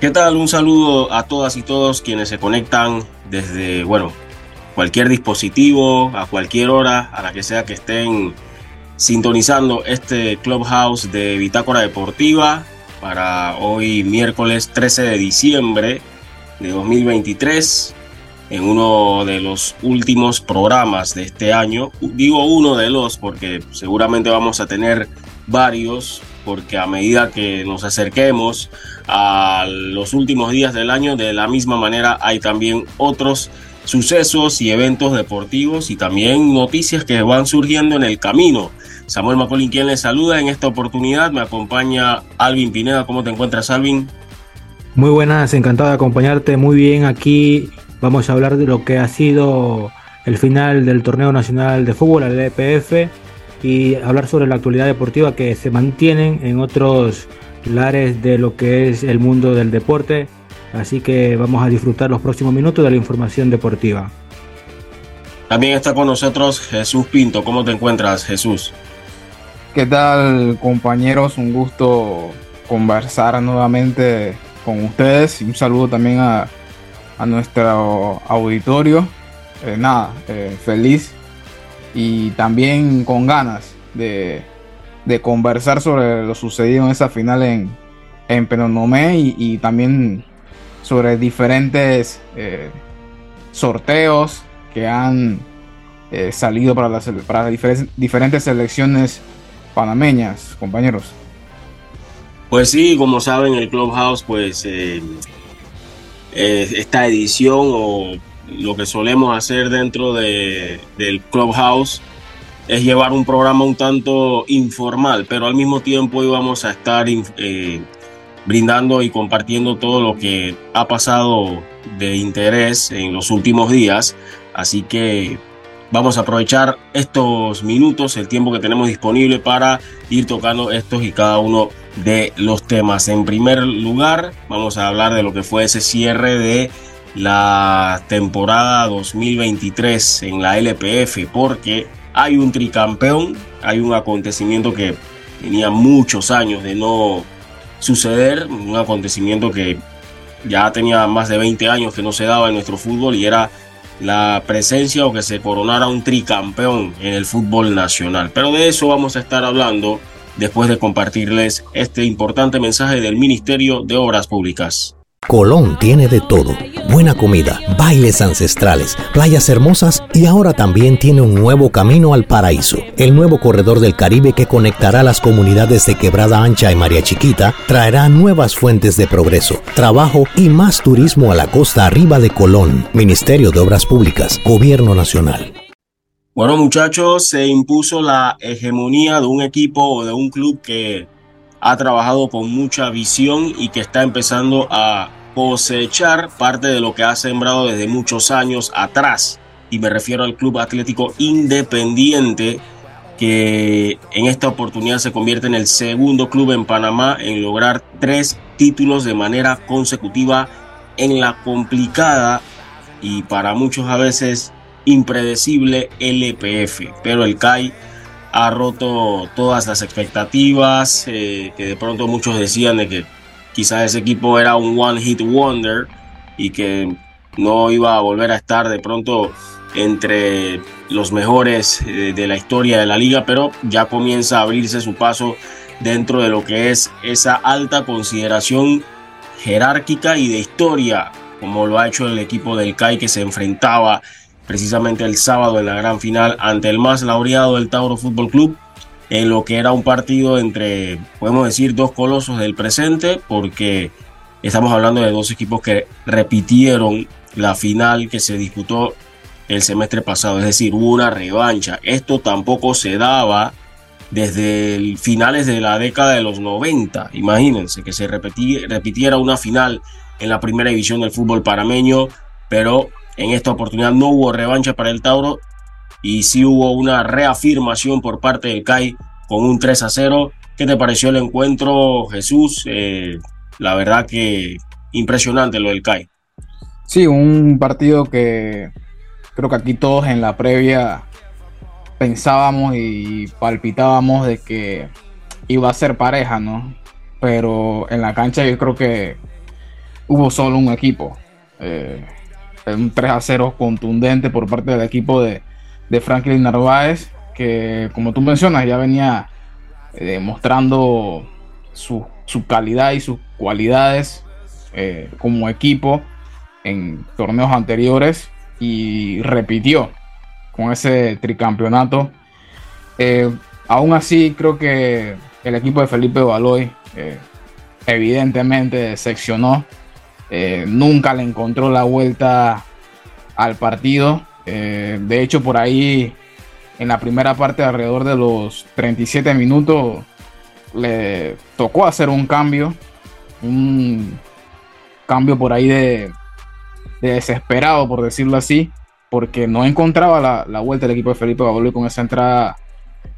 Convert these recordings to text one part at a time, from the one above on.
¿Qué tal? Un saludo a todas y todos quienes se conectan desde, bueno, cualquier dispositivo, a cualquier hora, a la que sea que estén sintonizando este Clubhouse de Bitácora Deportiva para hoy miércoles 13 de diciembre de 2023 en uno de los últimos programas de este año. Digo uno de los porque seguramente vamos a tener varios porque a medida que nos acerquemos a los últimos días del año, de la misma manera hay también otros sucesos y eventos deportivos y también noticias que van surgiendo en el camino. Samuel Macolín quien les saluda en esta oportunidad, me acompaña Alvin Pineda. ¿Cómo te encuentras, Alvin? Muy buenas, encantado de acompañarte muy bien aquí. Vamos a hablar de lo que ha sido el final del torneo nacional de fútbol, el EPF, y hablar sobre la actualidad deportiva que se mantienen en otros lares de lo que es el mundo del deporte. Así que vamos a disfrutar los próximos minutos de la información deportiva. También está con nosotros Jesús Pinto. ¿Cómo te encuentras, Jesús? ¿Qué tal, compañeros? Un gusto conversar nuevamente con ustedes y un saludo también a, nuestro auditorio. Eh, nada, eh, feliz y también con ganas de, conversar sobre lo sucedido en esa final en, en Penonomé y, también sobre diferentes eh, sorteos que han salido para las, para diferentes, diferentes selecciones panameñas, compañeros. Pues sí, como saben, el Clubhouse, pues eh, eh, esta edición o lo que solemos hacer dentro de, del Clubhouse es llevar un programa un tanto informal, pero al mismo tiempo íbamos a estar eh, brindando y compartiendo todo lo que ha pasado de interés en los últimos días. Así que vamos a aprovechar estos minutos, el tiempo que tenemos disponible para ir tocando estos y cada uno de los temas. En primer lugar, vamos a hablar de lo que fue ese cierre de la temporada 2023 en la LPF, porque hay un tricampeón, hay un acontecimiento que tenía muchos años de no suceder, un acontecimiento que ya tenía más de 20 años que no se daba en nuestro fútbol y era la presencia o que se coronara un tricampeón en el fútbol nacional. Pero de eso vamos a estar hablando después de compartirles este importante mensaje del Ministerio de Obras Públicas. Colón tiene de todo, buena comida, bailes ancestrales, playas hermosas y ahora también tiene un nuevo camino al paraíso. El nuevo corredor del Caribe que conectará las comunidades de Quebrada Ancha y María Chiquita traerá nuevas fuentes de progreso, trabajo y más turismo a la costa arriba de Colón. Ministerio de Obras Públicas, Gobierno Nacional. Bueno muchachos, se impuso la hegemonía de un equipo o de un club que ha trabajado con mucha visión y que está empezando a cosechar parte de lo que ha sembrado desde muchos años atrás. Y me refiero al Club Atlético Independiente, que en esta oportunidad se convierte en el segundo club en Panamá en lograr tres títulos de manera consecutiva en la complicada y para muchos a veces impredecible LPF, pero el CAI ha roto todas las expectativas, eh, que de pronto muchos decían de que quizás ese equipo era un one hit wonder y que no iba a volver a estar de pronto entre los mejores eh, de la historia de la liga, pero ya comienza a abrirse su paso dentro de lo que es esa alta consideración jerárquica y de historia, como lo ha hecho el equipo del CAI que se enfrentaba precisamente el sábado en la gran final ante el más laureado del Tauro Fútbol Club en lo que era un partido entre, podemos decir, dos colosos del presente, porque estamos hablando de dos equipos que repitieron la final que se disputó el semestre pasado, es decir, hubo una revancha. Esto tampoco se daba desde finales de la década de los 90. Imagínense que se repitiera una final en la primera división del fútbol parameño, pero en esta oportunidad no hubo revancha para el Tauro y sí hubo una reafirmación por parte del CAI con un 3 a 0. ¿Qué te pareció el encuentro, Jesús? Eh, la verdad que impresionante lo del CAI. Sí, un partido que creo que aquí todos en la previa pensábamos y palpitábamos de que iba a ser pareja, ¿no? Pero en la cancha yo creo que hubo solo un equipo. Eh, un 3 a 0 contundente por parte del equipo de, Franklin Narváez, que como tú mencionas ya venía demostrando su, calidad y sus cualidades como equipo en torneos anteriores y repitió con ese tricampeonato. Eh, aún así, creo que el equipo de Felipe Baloy eh, evidentemente decepcionó. Eh, nunca le encontró la vuelta al partido. de hecho, por ahí en la primera parte, alrededor de los 37 minutos, le tocó hacer un cambio. Un cambio por ahí de, desesperado, por decirlo así, porque no encontraba la, vuelta del equipo de Felipe Baloy con esa entrada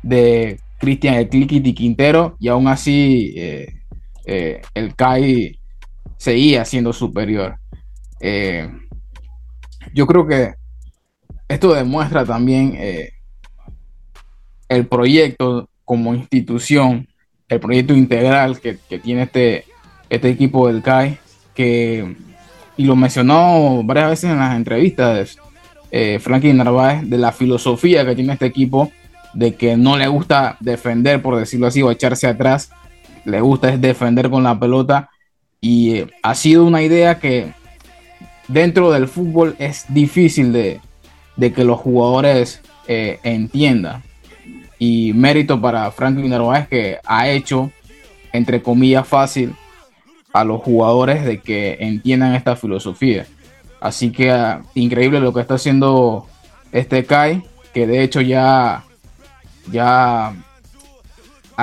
de Cristian El y Quintero y aún así eh, eh, el CAI seguía siendo superior. Eh, yo creo que esto demuestra también el proyecto como institución, el proyecto integral que, tiene este, este equipo del CAI, que, y lo mencionó varias veces en las entrevistas, eh, Franklin Narváez, de la filosofía que tiene este equipo de que no le gusta defender, por decirlo así, o echarse atrás, le gusta es defender con la pelota y ha sido una idea que dentro del fútbol es difícil de, que los jugadores eh, entiendan. Y mérito para Franklin Narváez que ha hecho, entre comillas, fácil a los jugadores de que entiendan esta filosofía. Así que ah, increíble lo que está haciendo este Kai, que de hecho ya ya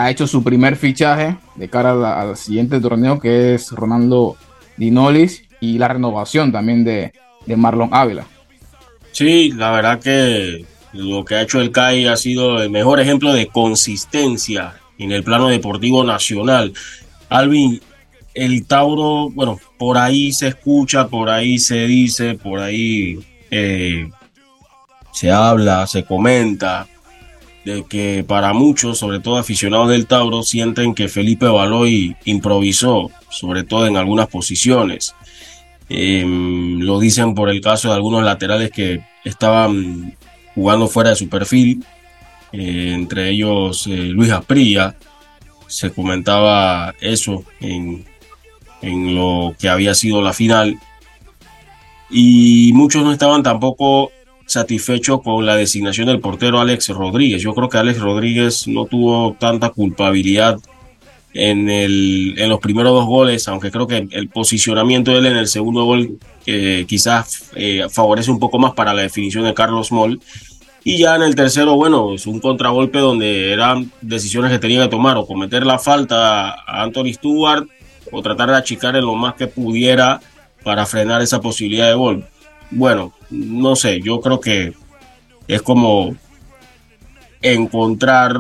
ha hecho su primer fichaje de cara al siguiente torneo que es Ronaldo Dinolis y la renovación también de, Marlon Ávila. Sí, la verdad que lo que ha hecho el CAI ha sido el mejor ejemplo de consistencia en el plano deportivo nacional. Alvin, el Tauro, bueno, por ahí se escucha, por ahí se dice, por ahí eh, se habla, se comenta de que para muchos, sobre todo aficionados del Tauro, sienten que Felipe Baloy improvisó, sobre todo en algunas posiciones. Em, lo dicen por el caso de algunos laterales que estaban jugando fuera de su perfil, eh, entre ellos eh, Luis Aprilla. Se comentaba eso en, en lo que había sido la final. Y muchos no estaban tampoco satisfecho con la designación del portero Alex Rodríguez. Yo creo que Alex Rodríguez no tuvo tanta culpabilidad en, los primeros dos goles, aunque creo que el posicionamiento de él en el segundo gol eh, quizás eh, favorece un poco más para la definición de Carlos Moll. Y ya en el tercero, bueno, es un contragolpe donde eran decisiones que tenía que tomar o cometer la falta a Anthony Stewart o tratar de achicar en lo más que pudiera para frenar esa posibilidad de gol bueno, no sé, yo creo que es como encontrar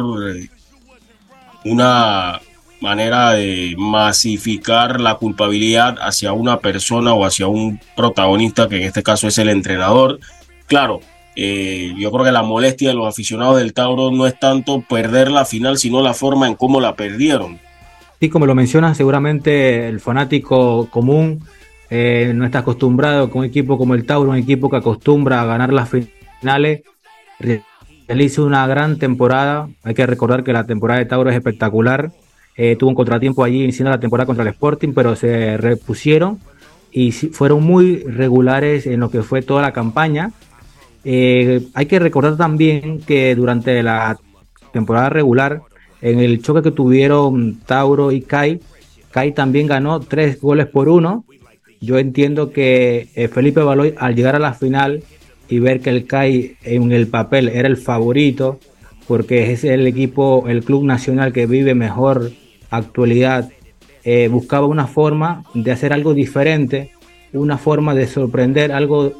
una manera de masificar la culpabilidad hacia una persona o hacia un protagonista, que en este caso es el entrenador. Claro, eh, yo creo que la molestia de los aficionados del Tauro no es tanto perder la final, sino la forma en cómo la perdieron. Sí, como lo mencionas, seguramente el fanático común eh, no está acostumbrado con un equipo como el Tauro, un equipo que acostumbra a ganar las finales. Realiza una gran temporada. Hay que recordar que la temporada de Tauro es espectacular. Eh, tuvo un contratiempo allí iniciando la temporada contra el Sporting, pero se repusieron y fueron muy regulares en lo que fue toda la campaña. Eh, hay que recordar también que durante la temporada regular, en el choque que tuvieron Tauro y Kai, Kai también ganó tres goles por uno yo entiendo que eh, Felipe Baloy al llegar a la final y ver que el CAI en el papel era el favorito, porque es el equipo, el club nacional que vive mejor actualidad, eh, buscaba una forma de hacer algo diferente, una forma de sorprender, algo,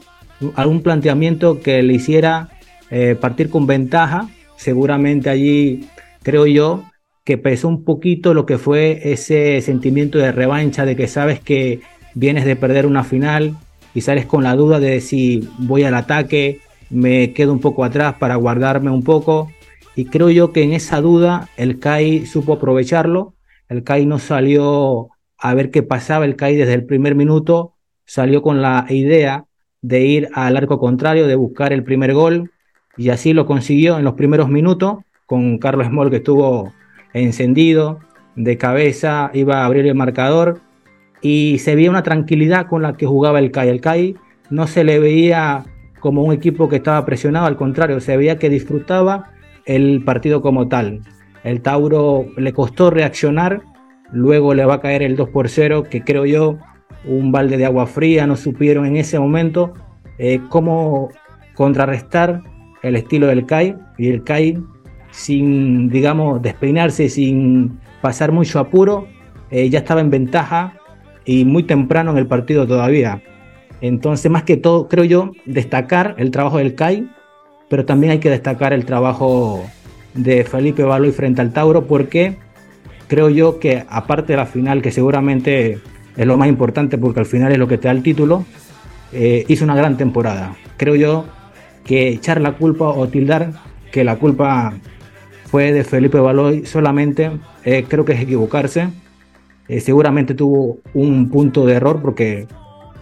algún planteamiento que le hiciera eh, partir con ventaja. Seguramente allí creo yo que pesó un poquito lo que fue ese sentimiento de revancha, de que sabes que vienes de perder una final y sales con la duda de si voy al ataque, me quedo un poco atrás para guardarme un poco. Y creo yo que en esa duda el CAI supo aprovecharlo. El CAI no salió a ver qué pasaba el CAI desde el primer minuto, salió con la idea de ir al arco contrario, de buscar el primer gol, y así lo consiguió en los primeros minutos, con Carlos Small que estuvo encendido, de cabeza, iba a abrir el marcador, y se veía una tranquilidad con la que jugaba el CAI. El CAI no se le veía como un equipo que estaba presionado, al contrario, se veía que disfrutaba el partido como tal. El Tauro le costó reaccionar, luego le va a caer el 2 por 0, que creo yo un balde de agua fría, no supieron en ese momento eh, cómo contrarrestar el estilo del CAI y el CAI sin, digamos, despeinarse, sin pasar mucho apuro, eh, ya estaba en ventaja y muy temprano en el partido todavía. Entonces, más que todo, creo yo, destacar el trabajo del CAI, pero también hay que destacar el trabajo de Felipe Baloy frente al Tauro, porque creo yo que aparte de la final, que seguramente es lo más importante porque al final es lo que te da el título, eh, hizo una gran temporada. Creo yo que echar la culpa o tildar que la culpa fue de Felipe Baloy solamente, eh, creo que es equivocarse. Eh, seguramente tuvo un punto de error porque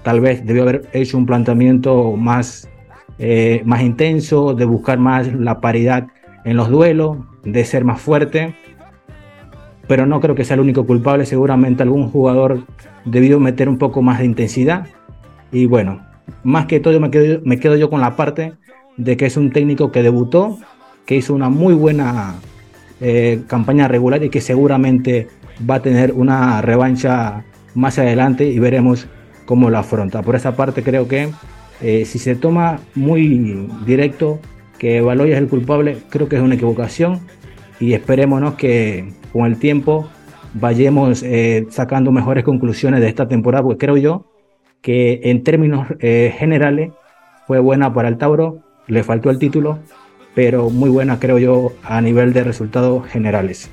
tal vez debió haber hecho un planteamiento más, eh, más intenso, de buscar más la paridad en los duelos, de ser más fuerte. Pero no creo que sea el único culpable, seguramente algún jugador debió meter un poco más de intensidad. Y bueno, más que todo me quedo, yo con la parte de que es un técnico que debutó, que hizo una muy buena eh, campaña regular y que seguramente va a tener una revancha más adelante y veremos cómo lo afronta. Por esa parte creo que eh, si se toma muy directo que Baloy es el culpable, creo que es una equivocación y esperémonos que con el tiempo vayamos eh, sacando mejores conclusiones de esta temporada, porque creo yo que en términos eh, generales fue buena para el Tauro, le faltó el título, pero muy buena creo yo a nivel de resultados generales.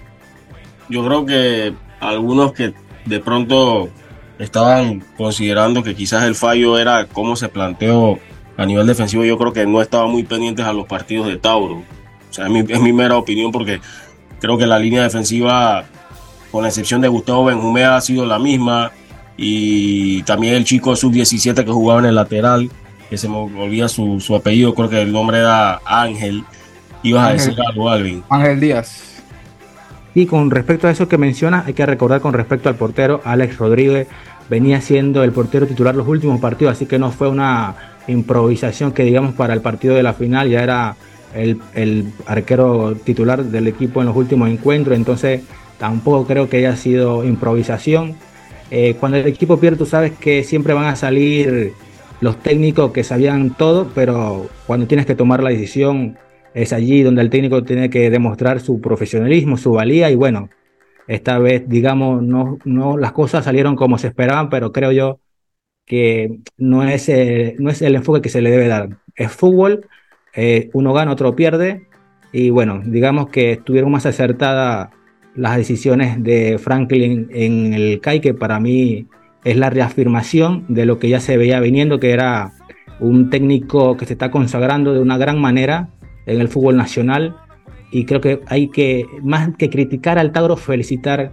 Yo creo que algunos que de pronto estaban considerando que quizás el fallo era cómo se planteó a nivel defensivo. Yo creo que no estaban muy pendientes a los partidos de Tauro. O sea, es mi, es mi mera opinión porque creo que la línea defensiva, con la excepción de Gustavo Benjumea, ha sido la misma. Y también el chico sub-17 que jugaba en el lateral, que se me olvida su, su apellido, creo que el nombre era Ángel. Ibas a decir algo, Alvin. Ángel Díaz. Y con respecto a eso que menciona, hay que recordar con respecto al portero, Alex Rodríguez venía siendo el portero titular los últimos partidos, así que no fue una improvisación que digamos para el partido de la final, ya era el, arquero titular del equipo en los últimos encuentros, entonces tampoco creo que haya sido improvisación. Eh, cuando el equipo pierde, tú sabes que siempre van a salir los técnicos que sabían todo, pero cuando tienes que tomar la decisión es allí donde el técnico tiene que demostrar su profesionalismo, su valía y bueno, esta vez digamos no, no las cosas salieron como se esperaban, pero creo yo que no es, el, no es el enfoque que se le debe dar. Es fútbol, eh, uno gana, otro pierde y bueno, digamos que estuvieron más acertadas las decisiones de Franklin en el CAI, que para mí es la reafirmación de lo que ya se veía viniendo, que era un técnico que se está consagrando de una gran manera en el fútbol nacional y creo que hay que, más que criticar al Tauro, felicitar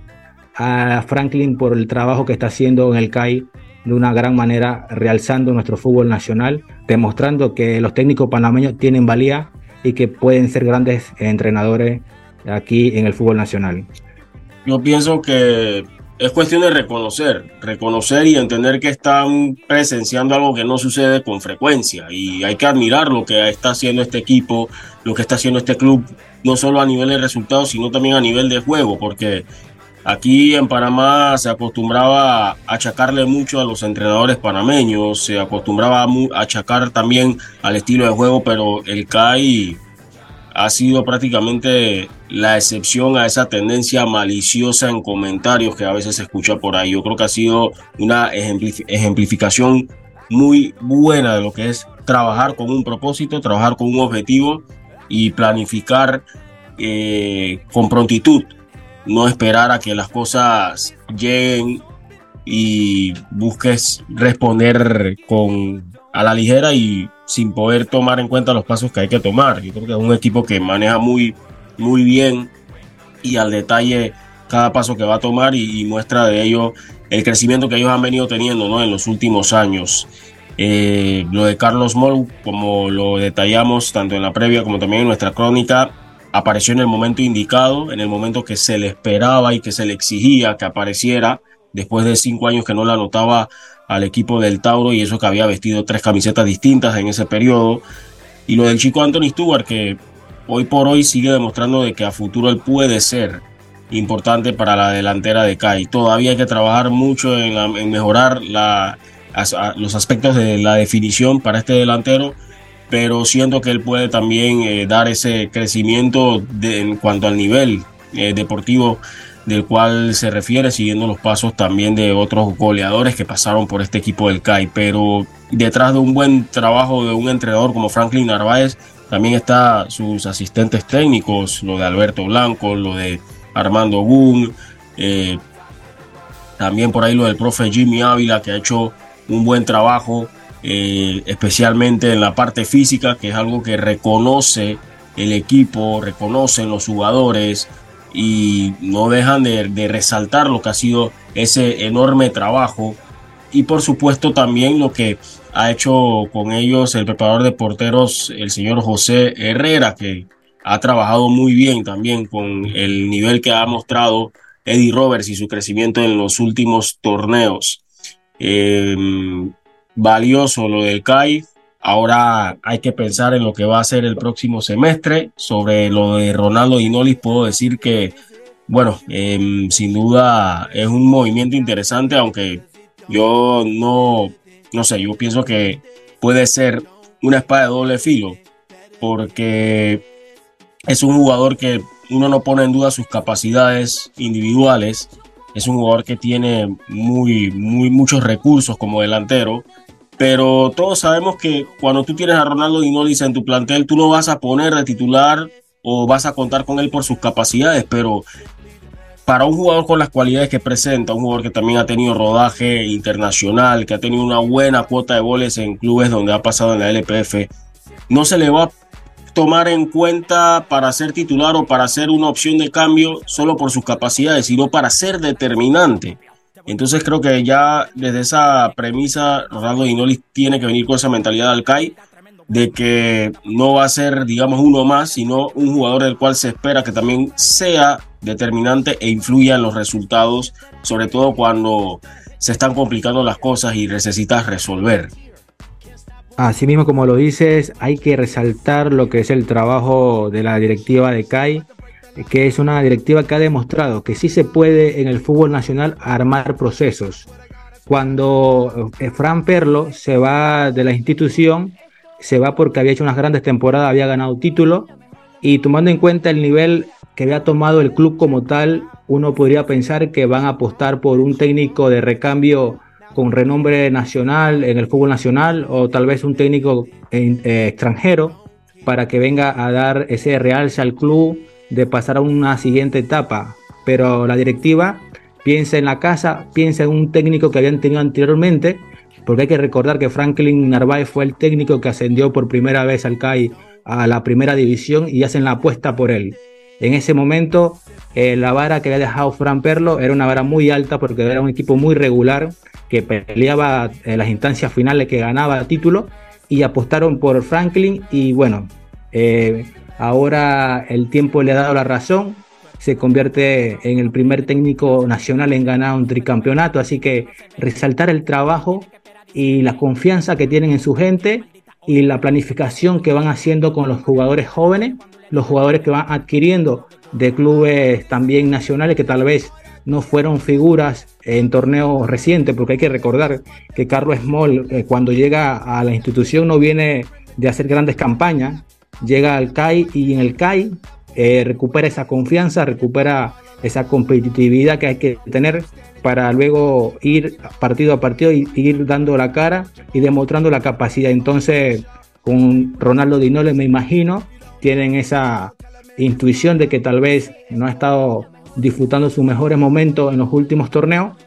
a Franklin por el trabajo que está haciendo en el CAI de una gran manera, realzando nuestro fútbol nacional, demostrando que los técnicos panameños tienen valía y que pueden ser grandes entrenadores aquí en el fútbol nacional. Yo pienso que es cuestión de reconocer, reconocer y entender que están presenciando algo que no sucede con frecuencia. Y hay que admirar lo que está haciendo este equipo, lo que está haciendo este club, no solo a nivel de resultados, sino también a nivel de juego, porque aquí en Panamá se acostumbraba a achacarle mucho a los entrenadores panameños, se acostumbraba a achacar también al estilo de juego, pero el CAI ha sido prácticamente la excepción a esa tendencia maliciosa en comentarios que a veces se escucha por ahí. Yo creo que ha sido una ejemplificación muy buena de lo que es trabajar con un propósito, trabajar con un objetivo y planificar eh, con prontitud, no esperar a que las cosas lleguen y busques responder con a la ligera y sin poder tomar en cuenta los pasos que hay que tomar. Yo creo que es un equipo que maneja muy, muy bien y al detalle cada paso que va a tomar y, muestra de ello el crecimiento que ellos han venido teniendo ¿no? en los últimos años. Eh, lo de Carlos Moll, como lo detallamos tanto en la previa como también en nuestra crónica, apareció en el momento indicado, en el momento que se le esperaba y que se le exigía que apareciera, después de cinco años que no la anotaba al equipo del Tauro y eso que había vestido tres camisetas distintas en ese periodo. Y lo del chico Anthony Stewart, que hoy por hoy sigue demostrando de que a futuro él puede ser importante para la delantera de CAI. Todavía hay que trabajar mucho en, mejorar los aspectos de la definición para este delantero, pero siento que él puede también eh, dar ese crecimiento en cuanto al nivel eh, deportivo del cual se refiere, siguiendo los pasos también de otros goleadores que pasaron por este equipo del CAI. Pero detrás de un buen trabajo de un entrenador como Franklin Narváez, también está sus asistentes técnicos, lo de Alberto Blanco, lo de Armando Gun, eh, también por ahí lo del profe Jimmy Ávila, que ha hecho un buen trabajo, eh, especialmente en la parte física, que es algo que reconoce el equipo, reconocen los jugadores y no dejan de resaltar lo que ha sido ese enorme trabajo. Y por supuesto también lo que ha hecho con ellos el preparador de porteros, el señor José Herrera, que ha trabajado muy bien también con el nivel que ha mostrado Eddie Roberts y su crecimiento en los últimos torneos. Em, valioso lo del CAI. Ahora hay que pensar en lo que va a ser el próximo semestre. Sobre lo de Ronaldo Inolis puedo decir que, bueno, em, sin duda es un movimiento interesante, aunque yo no no sé, yo pienso que puede ser una espada de doble filo, porque es un jugador que uno no pone en duda sus capacidades individuales, es un jugador que tiene muy, muy, muchos recursos como delantero, pero todos sabemos que cuando tú tienes a Ronaldo Dinolis en tu plantel, tú no vas a poner de titular o vas a contar con él por sus capacidades, pero para un jugador con las cualidades que presenta, un jugador que también ha tenido rodaje internacional, que ha tenido una buena cuota de goles en clubes donde ha pasado en la LPF, no se le va a tomar en cuenta para ser titular o para ser una opción de cambio solo por sus capacidades, sino para ser determinante. Entonces creo que ya desde esa premisa Ronaldo Dinolis tiene que venir con esa mentalidad al CAI de que no va a ser, digamos, uno más, sino un jugador del cual se espera que también sea determinante e influya en los resultados, sobre todo cuando se están complicando las cosas y necesitas resolver. Así mismo como lo dices, hay que resaltar lo que es el trabajo de la directiva de CAI, que es una directiva que ha demostrado que sí se puede en el fútbol nacional armar procesos. Cuando eh, Fran Perlo se va de la institución, se va porque había hecho unas grandes temporadas, había ganado título, y tomando en cuenta el nivel que había tomado el club como tal, uno podría pensar que van a apostar por un técnico de recambio con renombre nacional en el fútbol nacional o tal vez un técnico eh, extranjero para que venga a dar ese realce al club de pasar a una siguiente etapa. Pero la directiva piensa en la casa, piensa en un técnico que habían tenido anteriormente, porque hay que recordar que Franklin Narváez fue el técnico que ascendió por primera vez al CAI a la primera división y hacen la apuesta por él. En ese momento, eh, la vara que había dejado Fran Perlo era una vara muy alta porque era un equipo muy regular que peleaba en las instancias finales, que ganaba título y apostaron por Franklin y bueno, eh, ahora el tiempo le ha dado la razón, se convierte en el primer técnico nacional en ganar un tricampeonato, así que resaltar el trabajo y la confianza que tienen en su gente y la planificación que van haciendo con los jugadores jóvenes los jugadores que van adquiriendo de clubes también nacionales que tal vez no fueron figuras en torneos recientes, porque hay que recordar que Carlos Small eh, cuando llega a la institución no viene de hacer grandes campañas, llega al CAI y en el CAI eh, recupera esa confianza, recupera esa competitividad que hay que tener para luego ir partido a partido y ir dando la cara y demostrando la capacidad. Entonces, con Ronaldo Dinole me imagino tienen esa intuición de que tal vez no ha estado disfrutando sus mejores momentos en los últimos torneos,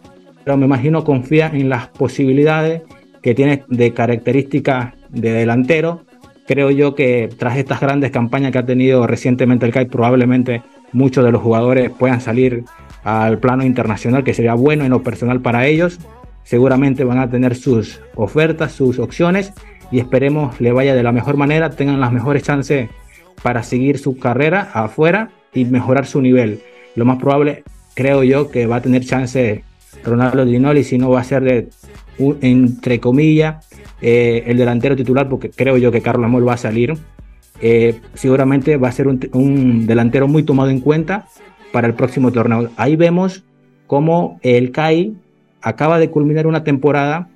pero me imagino confía en las posibilidades que tiene de características de delantero. Creo yo que tras estas grandes campañas que ha tenido recientemente el CAI, probablemente muchos de los jugadores puedan salir al plano internacional, que sería bueno en lo personal para ellos. Seguramente van a tener sus ofertas, sus opciones y esperemos le vaya de la mejor manera, tengan las mejores chances para seguir su carrera afuera y mejorar su nivel. Lo más probable, creo yo, que va a tener chance Ronaldo Dinoli, si no va a ser de, entre comillas, eh, el delantero titular, porque creo yo que Carlos Amol va a salir. Eh, seguramente va a ser un, delantero muy tomado en cuenta para el próximo torneo. Ahí vemos cómo el CAI acaba de culminar una temporada,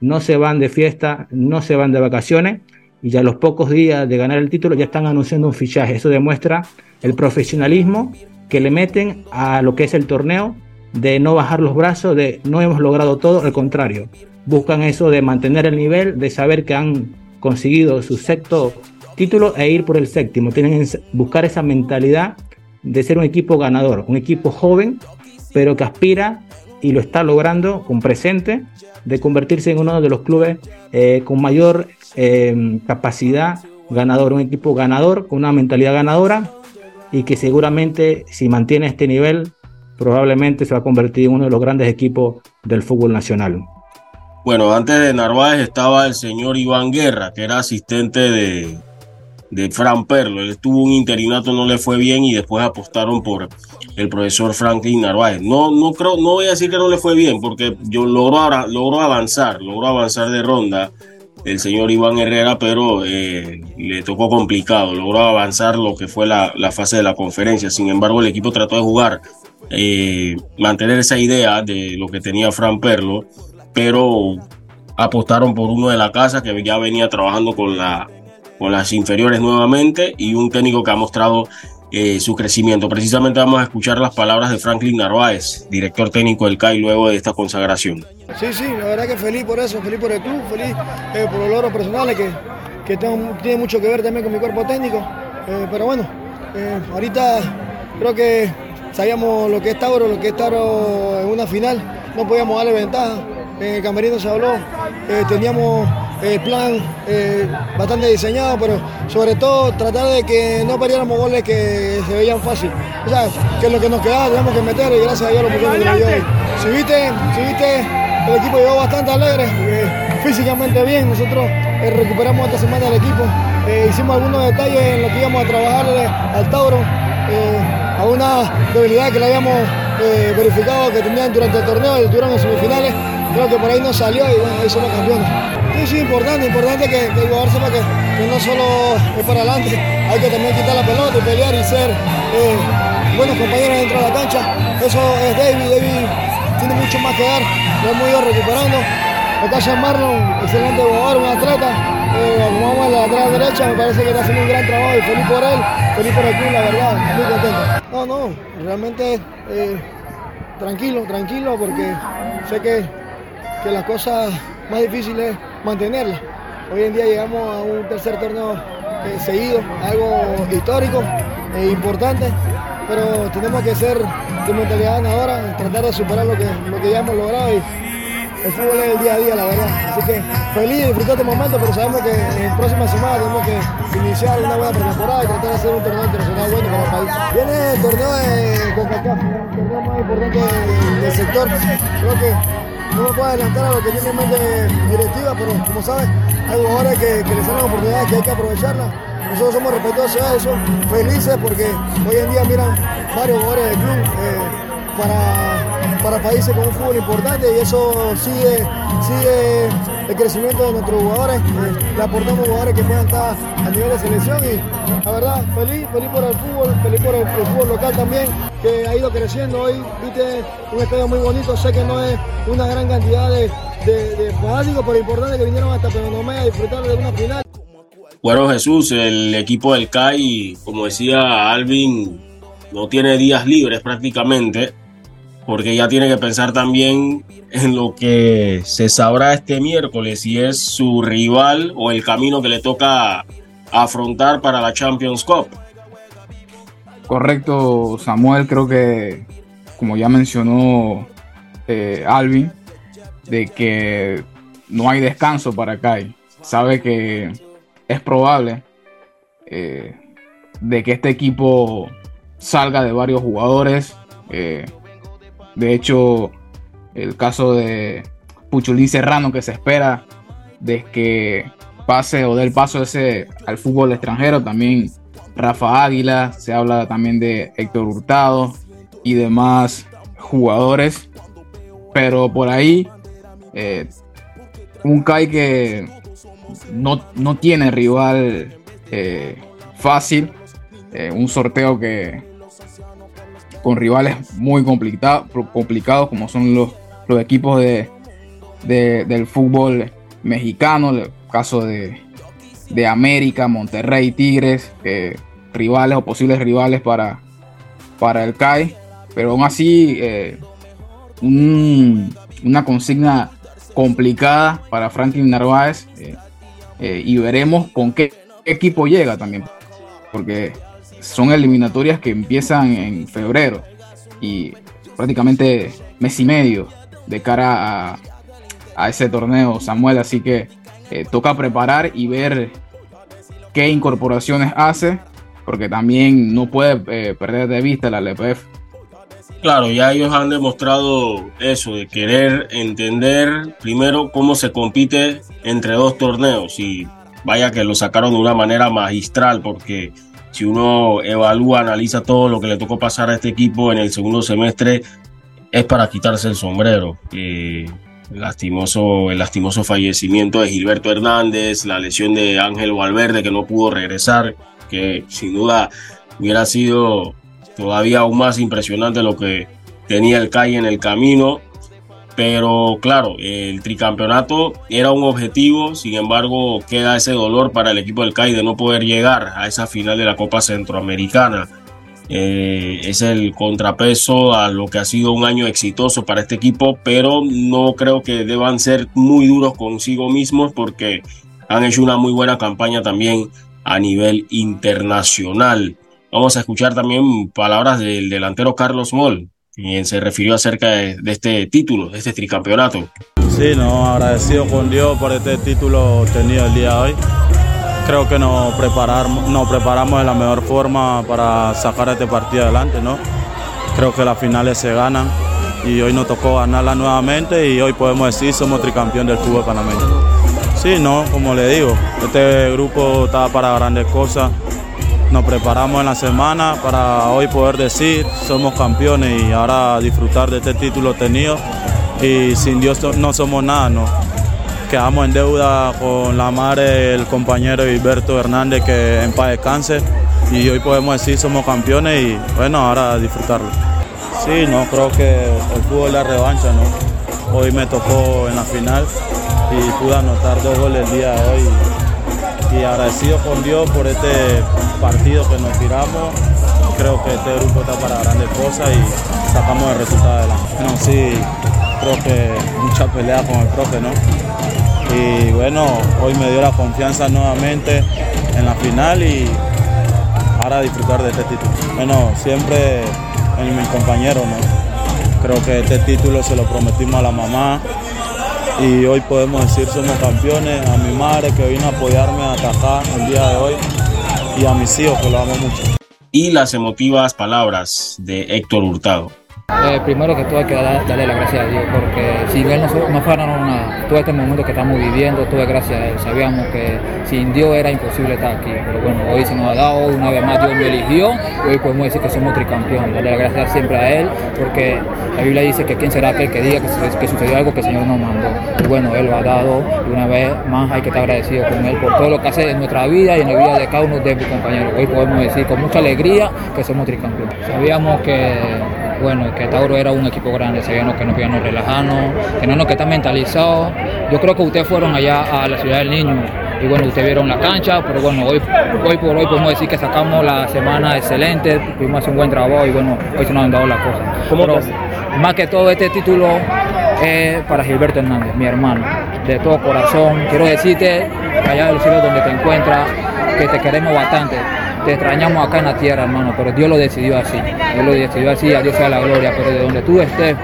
no se van de fiesta, no se van de vacaciones y ya a los pocos días de ganar el título ya están anunciando un fichaje. Eso demuestra el profesionalismo que le meten a lo que es el torneo, de no bajar los brazos, de no hemos logrado todo, al contrario, buscan eso de mantener el nivel, de saber que han conseguido su sexto título e ir por el séptimo. Tienen que buscar esa mentalidad de ser un equipo ganador, un equipo joven, pero que aspira y lo está logrando con presente de convertirse en uno de los clubes eh, con mayor eh, capacidad ganador, un equipo ganador, con una mentalidad ganadora y que seguramente si mantiene este nivel probablemente se va a convertir en uno de los grandes equipos del fútbol nacional. Bueno, antes de Narváez estaba el señor Iván Guerra, que era asistente de, de Fran Perlo. Él estuvo un interinato, no le fue bien y después apostaron por el profesor Franklin Narváez. No, no creo, no voy a decir que no le fue bien, porque yo logró, avanzar, logró avanzar de ronda el señor Iván Herrera, pero eh, le tocó complicado, logró avanzar lo que fue la, fase de la conferencia. Sin embargo, el equipo trató de jugar, eh, mantener esa idea de lo que tenía Fran Perlo, pero apostaron por uno de la casa que ya venía trabajando con la con las inferiores nuevamente y un técnico que ha mostrado eh, su crecimiento. Precisamente vamos a escuchar las palabras de Franklin Narváez, director técnico del CAI, luego de esta consagración. Sí, sí, la verdad que feliz por eso, feliz por el club, feliz eh, por los logros personales que, que tengo, tiene mucho que ver también con mi cuerpo técnico. Eh, pero bueno, ahorita creo que sabíamos lo que es Tauro, lo que es Tauro en una final, no podíamos darle ventaja. En el camerino se habló, teníamos el plan eh, bastante diseñado, pero sobre todo tratar de que no perdiéramos goles que se veían fácil. O sea, que es lo que nos quedaba, teníamos que meter y gracias a Dios lo pusimos en el Si viste, si viste, el equipo llegó bastante alegre, eh, físicamente bien. Nosotros eh, recuperamos esta semana el equipo, hicimos algunos detalles en lo que íbamos a trabajarle al Tauro, a una debilidad que le habíamos verificado que tenían durante el torneo y tuvieron en semifinales. Creo que por ahí no salió y bueno, ahí somos campeones. Sí, importante, importante que, que el jugador sepa que, no solo es para adelante, hay que también quitar la pelota y pelear y ser eh, buenos compañeros dentro de la cancha. Eso es David, David tiene mucho más que dar, lo hemos ido recuperando. Acá Marlon, excelente jugador, un atleta, eh, a la lateral derecha, me parece que está haciendo un gran trabajo y feliz por él, feliz por el club, la verdad, muy contento. No, no, realmente eh, tranquilo, tranquilo, porque sé que, que las cosas más difíciles mantenerla. Hoy en día llegamos a un tercer torneo eh, seguido, algo histórico e importante, pero tenemos que ser de mentalidad ganadora, tratar de superar lo que, lo que ya hemos logrado el fútbol es el día a día, la verdad. Así que feliz de disfrutar este momento, pero sabemos que en próximas semanas tenemos que iniciar una buena pretemporada y tratar de hacer un torneo internacional bueno para el país. Viene el torneo de CONCACAF, el torneo más importante del sector. Creo que no me puedo adelantar a lo que tiene en mente directiva, pero como sabes, hay jugadores que, les dan oportunidades que hay que aprovecharlas. Nosotros somos respetuosos de eso, felices porque hoy en día miran varios jugadores del club eh, para, para países con un fútbol importante y eso sigue, sigue el crecimiento de nuestros jugadores. Eh, le aportamos jugadores que puedan estar a nivel de selección y la verdad, feliz, feliz por el fútbol, feliz por el, fútbol local también, que ha ido creciendo hoy. Viste un estadio muy bonito, sé que no es una gran cantidad de, de, fanáticos, pero importante que vinieron hasta Penonomé a disfrutar de una final. Bueno, Jesús, el equipo del CAI, como decía Alvin, no tiene días libres prácticamente porque ya tiene que pensar también en lo que se sabrá este miércoles, si es su rival o el camino que le toca afrontar para la Champions Cup. Correcto, Samuel, creo que, como ya mencionó eh, Alvin, de que no hay descanso para Kai. Sabe que es probable eh, de que este equipo salga de varios jugadores. Eh, de hecho, el caso de Puchulín Serrano que se espera de que pase o del paso ese al fútbol extranjero, también Rafa Águila, se habla también de Héctor Hurtado y demás jugadores, pero por ahí eh, un CAI que no, tiene rival eh, fácil, eh, un sorteo que con rivales muy complicados como son los, los equipos de, del fútbol mexicano, el caso de, de América, Monterrey, Tigres, rivales o posibles rivales para, para el CAI, pero aún así eh, una consigna complicada para Franklin Narváez eh, eh, y veremos con qué equipo llega también, porque son eliminatorias que empiezan en febrero y prácticamente mes y medio de cara a, ese torneo, Samuel, así que toca preparar y ver qué incorporaciones hace, porque también no puede perder de vista la LPF Claro, ya ellos han demostrado eso, de querer entender primero cómo se compite entre dos torneos y vaya que lo sacaron de una manera magistral porque si uno evalúa, analiza todo lo que le tocó pasar a este equipo en el segundo semestre, es para quitarse el sombrero. Eh, lastimoso, el lastimoso fallecimiento de Gilberto Hernández, la lesión de Ángel Valverde que no pudo regresar, que sin duda hubiera sido todavía aún más impresionante lo que tenía el CAI en el camino. Pero claro, el tricampeonato era un objetivo, sin embargo queda ese dolor para el equipo del CAI de no poder llegar a esa final de la Copa Centroamericana. Eh, es el contrapeso a lo que ha sido un año exitoso para este equipo, pero no creo que deban ser muy duros consigo mismos porque han hecho una muy buena campaña también a nivel internacional. Vamos a escuchar también palabras del delantero Carlos Moll, quien se refirió acerca de, este título, de este tricampeonato. Sí, no, agradecido con Dios por este título tenido el día de hoy. Creo que nos, nos preparamos de la mejor forma para sacar este partido adelante, ¿no? Creo que las finales se ganan y hoy nos tocó ganarla nuevamente y hoy podemos decir somos tricampeón del fútbol panameño. Sí, no, como le digo, este grupo está para grandes cosas nos preparamos en la semana para hoy poder decir somos campeones y ahora disfrutar de este título tenido y sin Dios no somos nada, ¿no? Quedamos en deuda con la madre el compañero Hilberto Hernández que en paz descanse y hoy podemos decir somos campeones y bueno, ahora disfrutarlo. Sí, no, creo que el fútbol la revancha, ¿no? Hoy me tocó en la final y pude anotar dos goles el día de hoy y agradecido con Dios por este partido que nos tiramos. Creo que este grupo está para grandes cosas y sacamos el resultado adelante. Bueno, sí, creo que mucha pelea con el profe, ¿no? Y bueno, hoy me dio la confianza nuevamente en la final y ahora disfrutar de este título. Bueno, siempre en mis compañeros, ¿no? Creo que este título se lo prometimos a la mamá, y hoy podemos decir somos campeones, a mi madre que vino a apoyarme a atajar el día de hoy y a mis hijos que lo amo mucho. Y las emotivas palabras de Héctor Hurtado. Eh, primero que todo hay que darle la gracia a Dios, porque si Él no, no fuera nada, todo este momento que estamos viviendo, todo es gracias a Él. Sabíamos que sin Dios era imposible estar aquí, pero bueno, hoy se nos ha dado, una vez más Dios me eligió, hoy podemos decir que somos tricampeones. Darle la gracia siempre a Él, porque la Biblia dice que quién será aquel que diga que, sucedió algo que el Señor nos mandó. Y bueno, Él lo ha dado, y una vez más hay que estar agradecido con Él por todo lo que hace en nuestra vida y en la vida de cada uno de mis compañeros. Hoy podemos decir con mucha alegría que somos tricampeones. Sabíamos que bueno, que Tauro era un equipo grande, sabíamos que no podíamos relajarnos, que no nos que está mentalizado. Yo creo que ustedes fueron allá a la ciudad del niño y bueno, ustedes vieron la cancha, pero bueno, hoy, hoy por hoy podemos decir que sacamos la semana excelente, hacer un buen trabajo y bueno, hoy se nos han dado las cosas. más que todo este título es para Gilberto Hernández, mi hermano, de todo corazón. Quiero decirte, allá del cielo donde te encuentras, que te queremos bastante te extrañamos acá en la tierra, hermano, pero Dios lo decidió así. Dios lo decidió así, a Dios sea la gloria, pero de donde tú estés,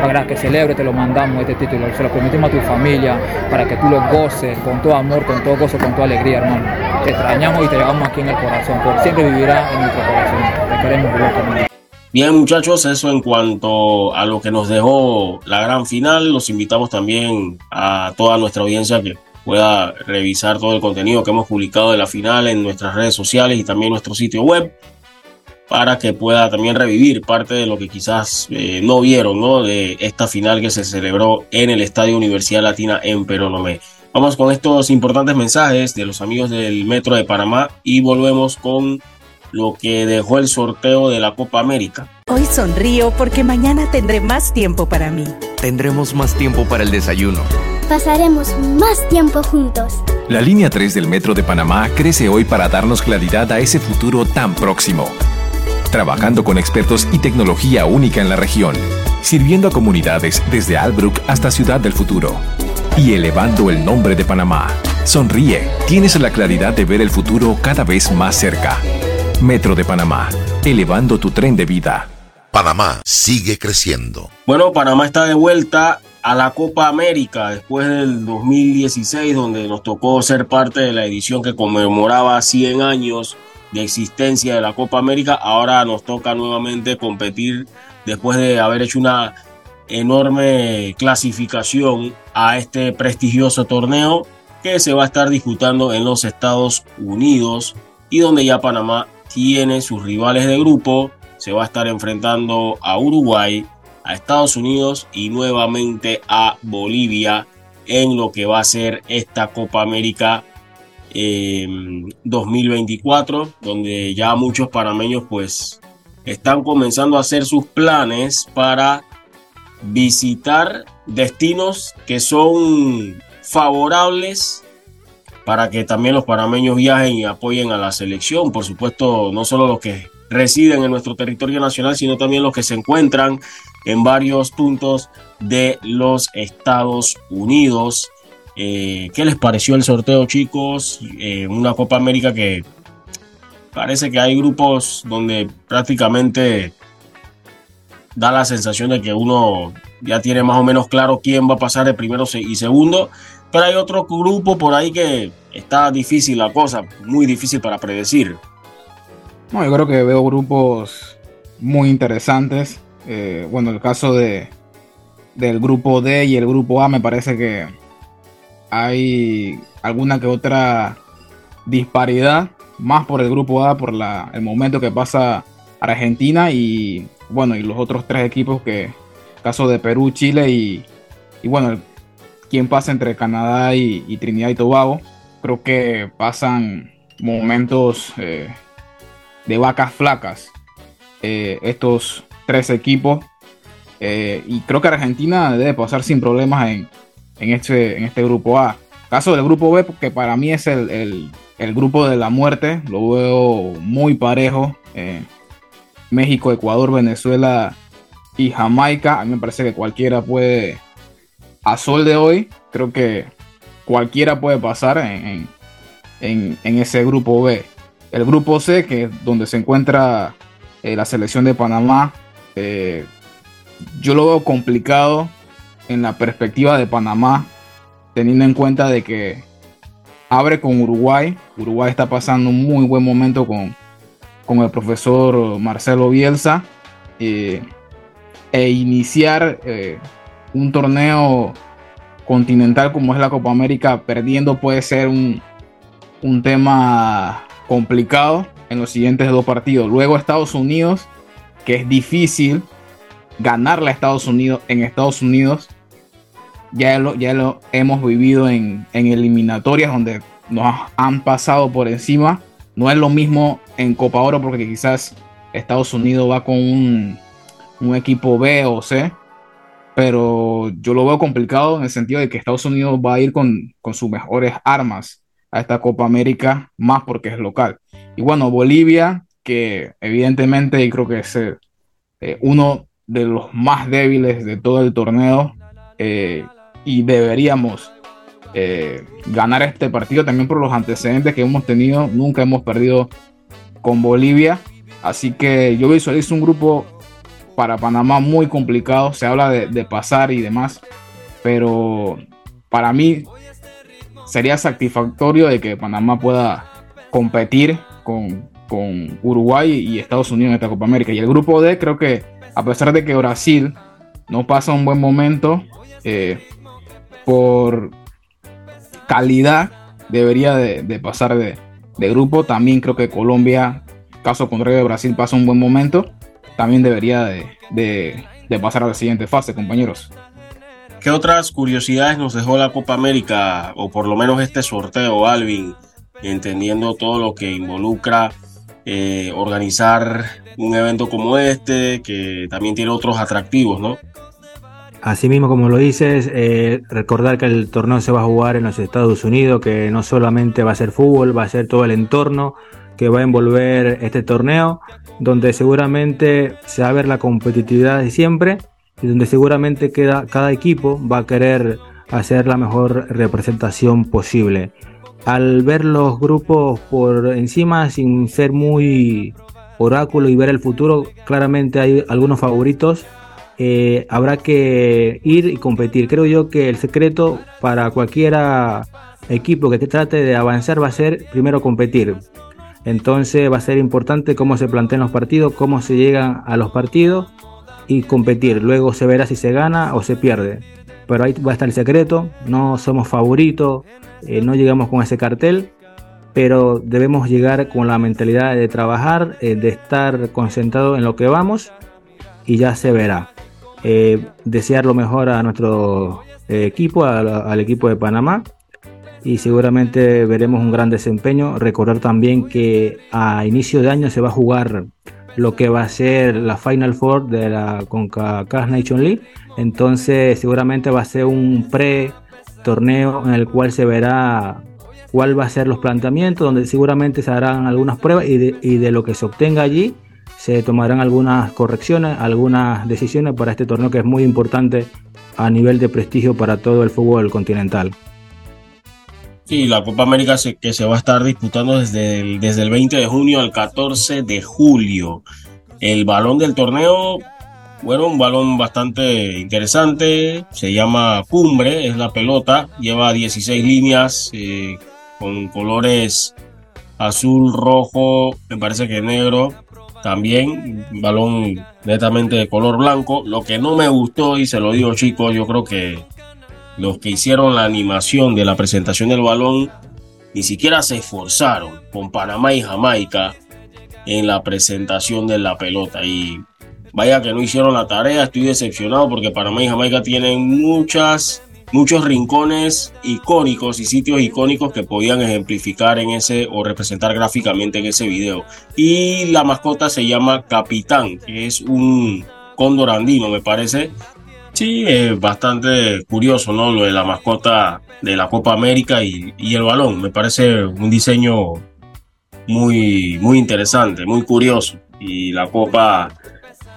para que celebre, te lo mandamos este título, se lo permitimos a tu familia, para que tú lo goces con todo amor, con todo gozo, con toda alegría, hermano. Te extrañamos y te llevamos aquí en el corazón, por siempre vivirá en nuestro corazón. Te queremos mucho, Bien muchachos, eso en cuanto a lo que nos dejó la gran final, los invitamos también a toda nuestra audiencia que pueda revisar todo el contenido que hemos publicado de la final en nuestras redes sociales y también nuestro sitio web para que pueda también revivir parte de lo que quizás eh, no vieron ¿no? de esta final que se celebró en el Estadio Universidad Latina en Peronomé. Vamos con estos importantes mensajes de los amigos del Metro de Panamá y volvemos con lo que dejó el sorteo de la Copa América. Hoy sonrío porque mañana tendré más tiempo para mí. Tendremos más tiempo para el desayuno. Pasaremos más tiempo juntos. La línea 3 del Metro de Panamá crece hoy para darnos claridad a ese futuro tan próximo. Trabajando con expertos y tecnología única en la región, sirviendo a comunidades desde Albrook hasta Ciudad del Futuro y elevando el nombre de Panamá. Sonríe, tienes la claridad de ver el futuro cada vez más cerca. Metro de Panamá, elevando tu tren de vida. Panamá sigue creciendo. Bueno, Panamá está de vuelta a la Copa América después del 2016, donde nos tocó ser parte de la edición que conmemoraba 100 años de existencia de la Copa América. Ahora nos toca nuevamente competir después de haber hecho una enorme clasificación a este prestigioso torneo que se va a estar disputando en los Estados Unidos y donde ya Panamá tiene sus rivales de grupo, se va a estar enfrentando a Uruguay, a Estados Unidos y nuevamente a Bolivia en lo que va a ser esta Copa América 2024, em, donde ya muchos panameños pues están comenzando a hacer sus planes para visitar destinos que son favorables para que también los panameños viajen y apoyen a la selección. Por supuesto, no solo los que residen en nuestro territorio nacional, sino también los que se encuentran en varios puntos de los Estados Unidos. Eh, ¿Qué les pareció el sorteo, chicos? Eh, una Copa América que parece que hay grupos donde prácticamente da la sensación de que uno ya tiene más o menos claro quién va a pasar de primero y segundo pero hay otro grupo por ahí que está difícil la cosa, muy difícil para predecir. No, yo creo que veo grupos muy interesantes. Eh, bueno, el caso de, del grupo D y el grupo A me parece que hay alguna que otra disparidad, más por el grupo A, por la, el momento que pasa Argentina y bueno, y los otros tres equipos que, caso de Perú, Chile y, y bueno, quién pasa entre Canadá y, Trinidad y Tobago. Creo que pasan momentos eh, de vacas flacas eh, estos tres equipos. Eh, y creo que Argentina debe pasar sin problemas en, este, en este grupo A. Caso del grupo B, porque para mí es el, grupo de la muerte. Lo veo muy parejo. México, Ecuador, Venezuela y Jamaica. A mí me parece que cualquiera puede a sol de hoy, creo que cualquiera puede pasar en, ese grupo B. El grupo C, que es donde se encuentra eh, la selección de Panamá, eh, yo lo veo complicado en la perspectiva de Panamá, teniendo en cuenta de que abre con Uruguay. Uruguay está pasando un muy buen momento con, con el profesor Marcelo Bielsa. Eh, e iniciar un torneo continental como es la Copa América perdiendo puede ser un, tema complicado en los siguientes dos partidos. Luego Estados Unidos, que es difícil ganarle a Estados Unidos en Estados Unidos. Ya lo, ya lo hemos vivido en, eliminatorias donde nos han pasado por encima. No es lo mismo en Copa Oro porque quizás Estados Unidos va con un, un equipo B o C pero yo lo veo complicado en el sentido de que Estados Unidos va a ir con, sus mejores armas a esta Copa América, más porque es local. Y bueno, Bolivia, que evidentemente y creo que es eh, uno de los más débiles de todo el torneo eh, y deberíamos eh, ganar este partido también por los antecedentes que hemos tenido. Nunca hemos perdido con Bolivia. Así que yo visualizo un grupo para Panamá muy complicado. Se habla de, pasar y demás, pero para mí sería satisfactorio de que Panamá pueda competir con, con Uruguay y Estados Unidos en esta Copa América. Y el grupo D creo que a pesar de que Brasil no pasa un buen momento, eh, por calidad debería de, pasar de, grupo. También creo que Colombia, caso contrario de Brasil, pasa un buen momento. También debería de, pasar a la siguiente fase, compañeros. ¿Qué otras curiosidades nos dejó la Copa América, o por lo menos este sorteo, Alvin, entendiendo todo lo que involucra eh, organizar un evento como este, que también tiene otros atractivos, ¿no? Asimismo, como lo dices, eh, recordar que el torneo se va a jugar en los Estados Unidos, que no solamente va a ser fútbol, va a ser todo el entorno que va a envolver este torneo, donde seguramente se va a ver la competitividad de siempre y donde seguramente cada equipo va a querer hacer la mejor representación posible. Al ver los grupos por encima, sin ser muy oráculo y ver el futuro, claramente hay algunos favoritos eh, habrá que ir y competir. Creo yo que el secreto para cualquier equipo que te trate de avanzar va a ser primero competir. Entonces va a ser importante cómo se plantean los partidos, cómo se llegan a los partidos y competir. Luego se verá si se gana o se pierde. Pero ahí va a estar el secreto. No somos favoritos, eh, no llegamos con ese cartel, pero debemos llegar con la mentalidad de trabajar, eh, de estar concentrado en lo que vamos y ya se verá. Eh, desear lo mejor a nuestro equipo, al equipo de Panamá y seguramente veremos un gran desempeño. Recordar también que a inicio de año se va a jugar lo que va a ser la Final Four de la CONCACAF Nation League. Entonces seguramente va a ser un pre torneo en el cual se verá cuál va a ser los planteamientos, donde seguramente se harán algunas pruebas y de lo que se obtenga allí se tomarán algunas correcciones, algunas decisiones para este torneo que es muy importante a nivel de prestigio para todo el fútbol continental. Sí, la Copa América que se va a estar disputando desde el, desde el 20 de junio al 14 de julio. El balón del torneo, bueno, un balón bastante interesante, se llama Cumbre, es la pelota, lleva 16 líneas eh, con colores azul, rojo, me parece que negro, también un balón netamente de color blanco. Lo que no me gustó, y se lo digo chicos, yo creo que los que hicieron la animación de la presentación del balón ni siquiera se esforzaron con Panamá y Jamaica en la presentación de la pelota. Y vaya que no hicieron la tarea, estoy decepcionado porque Panamá y Jamaica tienen muchos rincones icónicos y sitios icónicos que podían ejemplificar en ese o representar gráficamente en ese video. Y la mascota se llama Capitán, que es un cóndor andino, me parece. Sí, es bastante curioso, ¿no? Lo de la mascota de la Copa América y, el balón. Me parece un diseño muy, muy interesante, muy curioso. Y la Copa,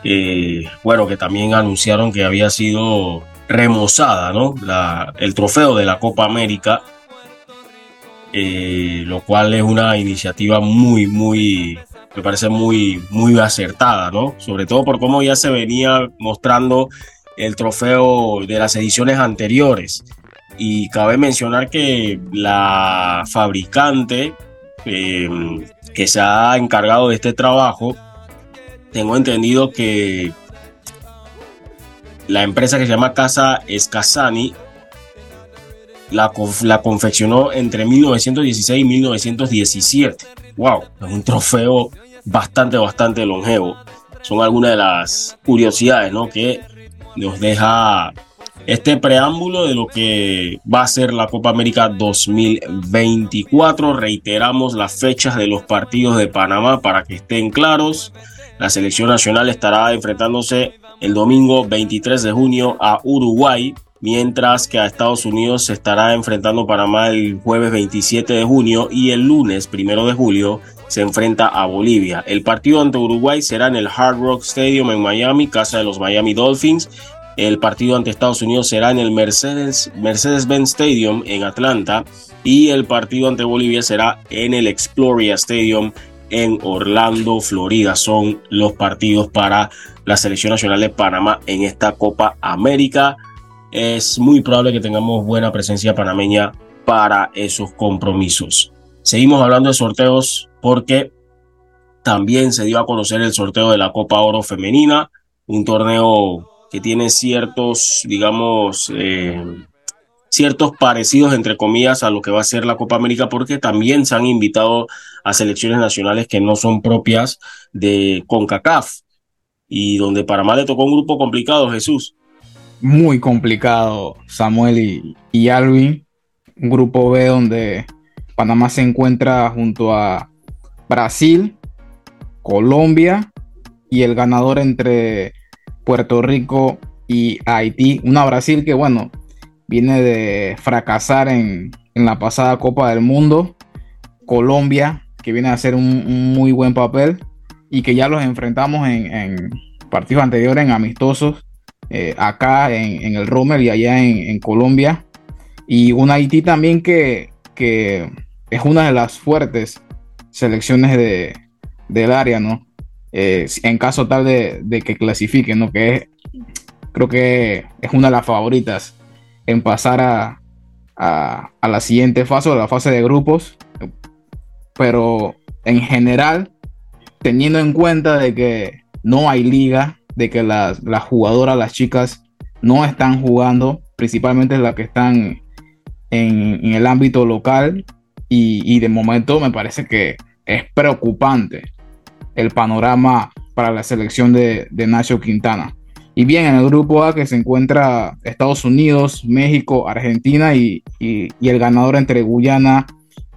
eh, bueno, que también anunciaron que había sido remozada, ¿no? La, el trofeo de la Copa América, eh, lo cual es una iniciativa muy, muy, me parece muy, muy acertada, ¿no? Sobre todo por cómo ya se venía mostrando el trofeo de las ediciones anteriores. Y cabe mencionar que la fabricante em, que se ha encargado de este trabajo, tengo entendido que la empresa que se llama Casa Escasani la, la confeccionó entre 1916 y 1917. ¡Wow! Es un trofeo bastante, bastante longevo. Son algunas de las curiosidades ¿no? que nos deja este preámbulo de lo que va a ser la Copa América 2024. Reiteramos las fechas de los partidos de Panamá para que estén claros. La selección nacional estará enfrentándose el domingo 23 de junio a Uruguay, mientras que a Estados Unidos se estará enfrentando Panamá el jueves 27 de junio y el lunes 1 de julio se enfrenta a Bolivia. El partido ante Uruguay será en el Hard Rock Stadium en Miami, casa de los Miami Dolphins. El partido ante Estados Unidos será en el Mercedes, Mercedes-Benz Stadium en Atlanta y el partido ante Bolivia será en el Exploria Stadium en Orlando, Florida. Son los partidos para la selección nacional de Panamá en esta Copa América. Es muy probable que tengamos buena presencia panameña para esos compromisos. Seguimos hablando de sorteos porque también se dio a conocer el sorteo de la Copa Oro Femenina, un torneo que tiene ciertos, digamos, eh, ciertos parecidos, entre comillas, a lo que va a ser la Copa América, porque también se han invitado a selecciones nacionales que no son propias de CONCACAF y donde Panamá le tocó un grupo complicado, Jesús. Muy complicado, Samuel y, y Alvin. Un grupo B donde Panamá se encuentra junto a Brasil, Colombia y el ganador entre Puerto Rico y Haití. Una Brasil que, bueno, viene de fracasar en, la pasada Copa del Mundo. Colombia, que viene a hacer un, muy buen papel y que ya los enfrentamos en, partidos anteriores, en amistosos, eh, acá en, el Rommel y allá en, Colombia. Y un Haití también que, es una de las fuertes selecciones de, del área, ¿no? Eh, en caso tal de, de, que clasifiquen, ¿no? Que creo que es una de las favoritas en pasar a, a, la siguiente fase, a la fase de grupos. Pero en general, teniendo en cuenta de que no hay liga, de que las, jugadoras, las chicas, no están jugando, principalmente las que están en, el ámbito local, y, de momento me parece que es preocupante el panorama para la selección de, de Nacho Quintana. Y bien, en el grupo A que se encuentra Estados Unidos, México, Argentina y, el ganador entre Guyana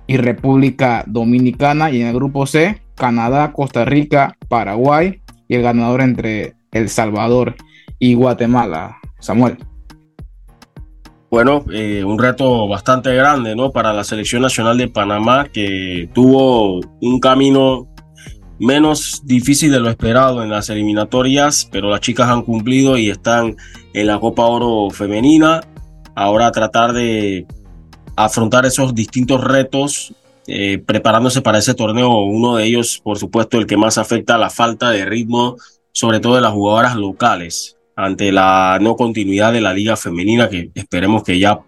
y República Dominicana. Y en el grupo C, Canadá, Costa Rica, Paraguay y el ganador entre El Salvador y Guatemala. Samuel. Bueno, eh, un reto bastante grande, ¿no? Para la selección nacional de Panamá, que tuvo un camino menos difícil de lo esperado en las eliminatorias, pero las chicas han cumplido y están en la Copa Oro femenina. Ahora tratar de afrontar esos distintos retos, eh, preparándose para ese torneo. Uno de ellos, por supuesto, el que más afecta a la falta de ritmo, sobre todo de las jugadoras locales, ante la no continuidad de la liga femenina, que esperemos que ya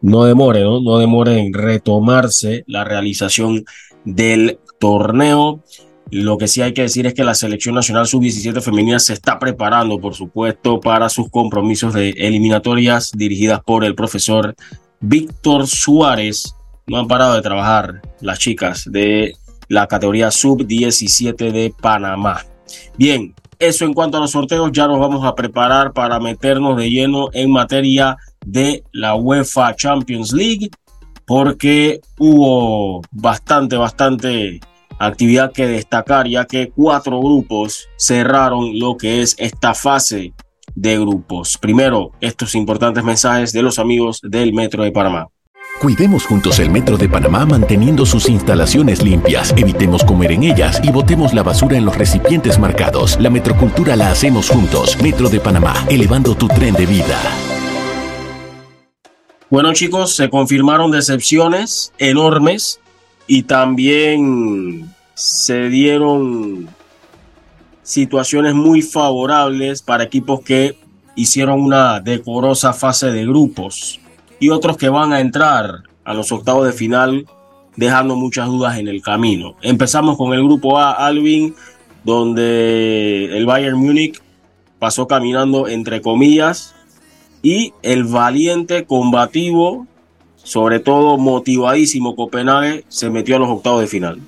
no demore, ¿no? No demore en retomarse la realización del torneo. Lo que sí hay que decir es que la selección nacional sub-17 femenina se está preparando, por supuesto, para sus compromisos de eliminatorias dirigidas por el profesor Víctor Suárez. No han parado de trabajar las chicas de la categoría sub-17 de Panamá. Bien, eso en cuanto a los sorteos, ya nos vamos a preparar para meternos de lleno en materia de la UEFA Champions League, porque hubo bastante, bastante actividad que destacar ya que cuatro grupos cerraron lo que es esta fase de grupos. Primero, estos importantes mensajes de los amigos del Metro de Panamá. Cuidemos juntos el Metro de Panamá manteniendo sus instalaciones limpias, evitemos comer en ellas y botemos la basura en los recipientes marcados. La metrocultura la hacemos juntos. Metro de Panamá, elevando tu tren de vida. Bueno chicos, se confirmaron decepciones enormes y también se dieron situaciones muy favorables para equipos que hicieron una decorosa fase de grupos y otros que van a entrar a los octavos de final dejando muchas dudas en el camino. Empezamos con el grupo A, Alvin, donde el Bayern Múnich pasó caminando entre comillas y el valiente combativo sobre todo motivadísimo Copenhague, se metió a los octavos de final.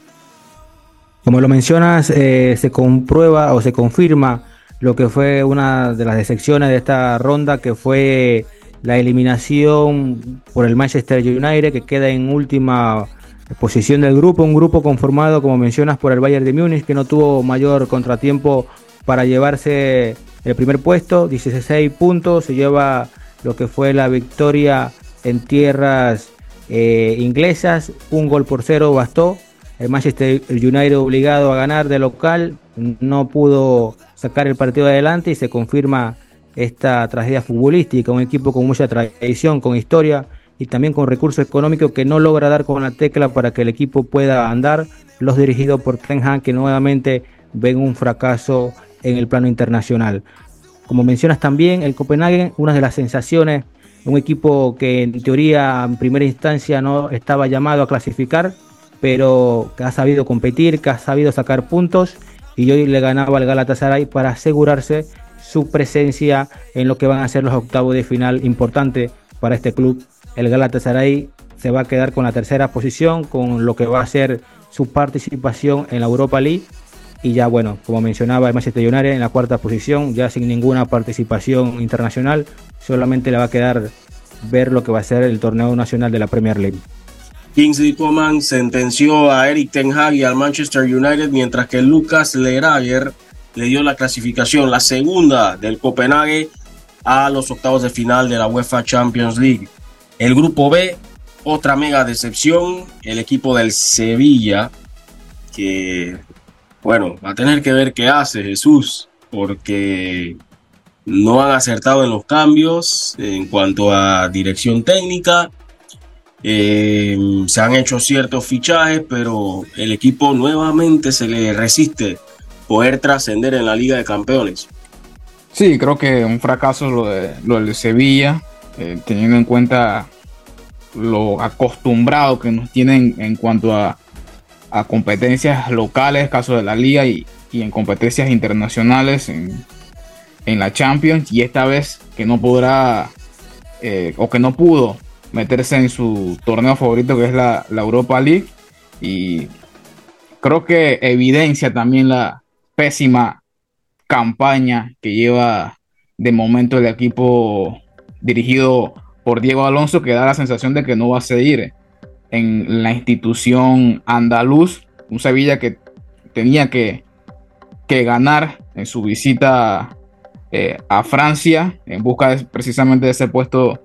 Como lo mencionas, eh, se comprueba o se confirma lo que fue una de las decepciones de esta ronda, que fue la eliminación por el Manchester United, que queda en última posición del grupo, un grupo conformado, como mencionas, por el Bayern de Múnich, que no tuvo mayor contratiempo para llevarse el primer puesto, 16 puntos, se lleva lo que fue la victoria en tierras eh, inglesas. Un gol por cero bastó. El Manchester United obligado a ganar de local no pudo sacar el partido adelante y se confirma esta tragedia futbolística. Un equipo con mucha tradición, con historia y también con recursos económicos que no logra dar con la tecla para que el equipo pueda andar. los dirigidos por Ten Hag que nuevamente ven un fracaso en el plano internacional. Como mencionas también, el Copenhagen, una de las sensaciones, un equipo que en teoría en primera instancia no estaba llamado a clasificar, pero que ha sabido competir, que ha sabido sacar puntos y hoy le ganaba al Galatasaray para asegurarse su presencia en lo que van a ser los octavos de final importante para este club. El Galatasaray se va a quedar con la tercera posición, con lo que va a ser su participación en la Europa League. Y ya, bueno, como mencionaba el Manchester United en la cuarta posición, ya sin ninguna participación internacional, solamente le va a quedar ver lo que va a ser el torneo nacional de la Premier League. Kingsley Coman sentenció a Eric Ten Hag y al Manchester United, mientras que Lucas Lerager le dio la clasificación, la segunda del Copenhague, a los octavos de final de la UEFA Champions League. El grupo B, otra mega decepción, el equipo del Sevilla, que, bueno, va a tener que ver qué hace Jesús, porque no han acertado en los cambios en cuanto a dirección técnica. Eh, se han hecho ciertos fichajes, pero el equipo nuevamente se le resiste poder trascender en la Liga de Campeones. Sí, creo que un fracaso lo de, lo de Sevilla, eh, teniendo en cuenta lo acostumbrado que nos tienen en cuanto a, a competencias locales, caso de la liga, y, y en competencias internacionales en, en, la Champions, y esta vez que no podrá eh, o que no pudo meterse en su torneo favorito que es la, la Europa League, y creo que evidencia también la, pésima campaña que lleva de momento el equipo dirigido por Diego Alonso, que da la sensación de que no va a seguir en la institución andaluz. Un Sevilla que tenía que, que ganar en su visita eh, a Francia en busca precisamente de ese puesto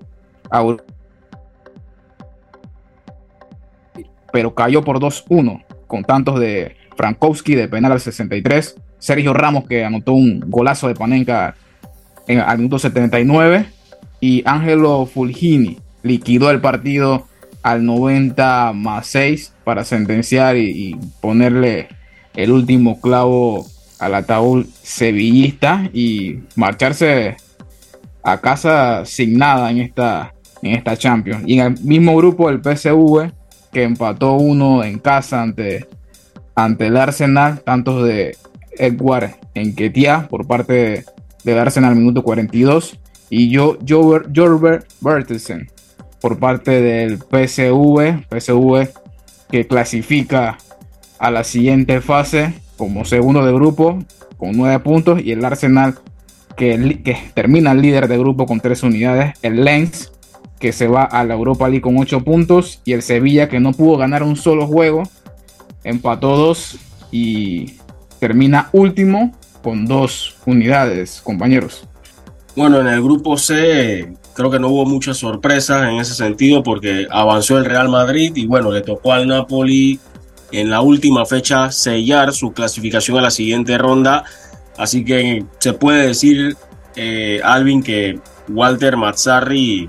pero cayó por 2-1 con tantos de Frankowski de penal al 63, Sergio Ramos que anotó un golazo de Panenka en, al minuto 79 y Angelo Fulgini liquidó el partido al 90 más 6 para sentenciar y, ponerle el último clavo al ataúd sevillista y marcharse a casa sin nada en esta, en esta Champions. Y en el mismo grupo el PSV que empató uno en casa ante ante el Arsenal, tantos de Edward Enquetia por parte del Arsenal minuto 42 y yo, Jorber Bertelsen por parte del PSV, PSV que clasifica a la siguiente fase como segundo de grupo con nueve puntos y el Arsenal que, termina líder de grupo con tres unidades, el Lens que se va a la Europa League con ocho puntos y el Sevilla que no pudo ganar un solo juego empató dos y termina último con dos unidades, compañeros. Bueno, en el grupo C creo que no hubo muchas sorpresas en ese sentido porque avanzó el Real Madrid y bueno, le tocó al Napoli en la última fecha sellar su clasificación a la siguiente ronda. Así que se puede decir, eh, Alvin, que Walter Mazzarri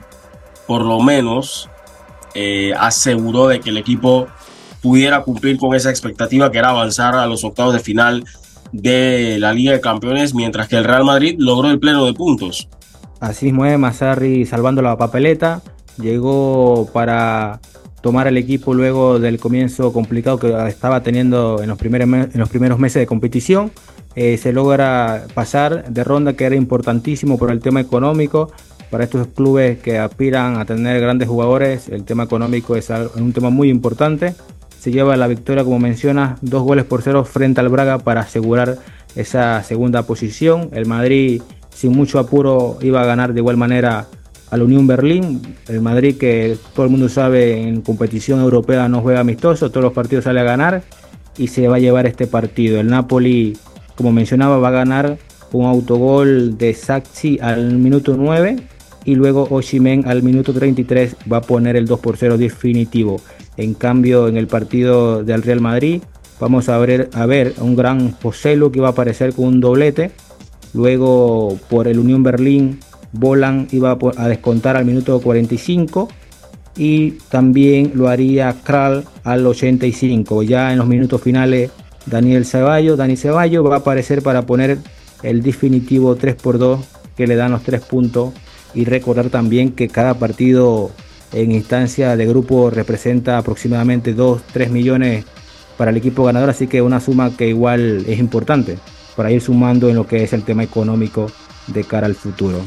por lo menos eh, aseguró de que el equipo pudiera cumplir con esa expectativa que era avanzar a los octavos de final de la Liga de Campeones, mientras que el Real Madrid logró el pleno de puntos. Así mismo es, Mazzarri salvando la papeleta, llegó para tomar el equipo luego del comienzo complicado que estaba teniendo en los primeros, meses de competición. Eh, se logra pasar de ronda que era importantísimo por el tema económico. Para estos clubes que aspiran a tener grandes jugadores, el tema económico es un tema muy importante se lleva la victoria, como menciona, dos goles por cero frente al Braga para asegurar esa segunda posición. El Madrid, sin mucho apuro, iba a ganar de igual manera al Unión Berlín. El Madrid, que todo el mundo sabe, en competición europea no juega amistoso, todos los partidos sale a ganar y se va a llevar este partido. El Napoli, como mencionaba, va a ganar un autogol de Saxi al minuto 9 y luego Oshimen al minuto 33 va a poner el 2 por 0 definitivo. En cambio, en el partido del Real Madrid vamos a ver, a ver un gran Joselu que va a aparecer con un doblete. Luego por el Unión Berlín, Bolan iba a descontar al minuto 45 y también lo haría Kral al 85. Ya en los minutos finales Daniel Ceballos, Dani Ceballos va a aparecer para poner el definitivo 3 por 2 que le dan los 3 puntos y recordar también que cada partido en instancia de grupo representa aproximadamente 2-3 millones para el equipo ganador, así que una suma que igual es importante para ir sumando en lo que es el tema económico de cara al futuro.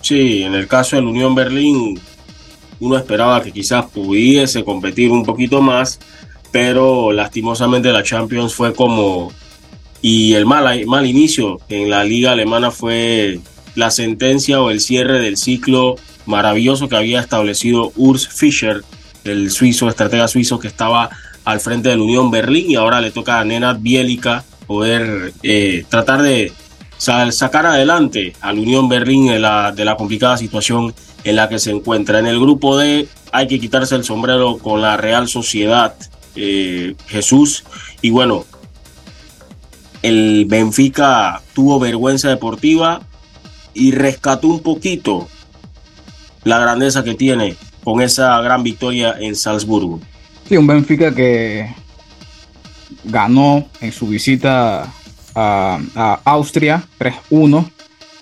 Sí, en el caso del Unión Berlín, uno esperaba que quizás pudiese competir un poquito más, pero lastimosamente la Champions fue como... Y el mal, mal inicio en la liga alemana fue la sentencia o el cierre del ciclo maravilloso que había establecido Urs Fischer, el suizo, estratega suizo que estaba al frente del Unión Berlín y ahora le toca a Nenad Bielica poder eh, tratar de sacar adelante al Unión Berlín de la, de la complicada situación en la que se encuentra. En el grupo D hay que quitarse el sombrero con la Real Sociedad eh, Jesús y bueno, el Benfica tuvo vergüenza deportiva y rescató un poquito la grandeza que tiene con esa gran victoria en Salzburgo. Sí, un Benfica que ganó en su visita a, Austria 3-1,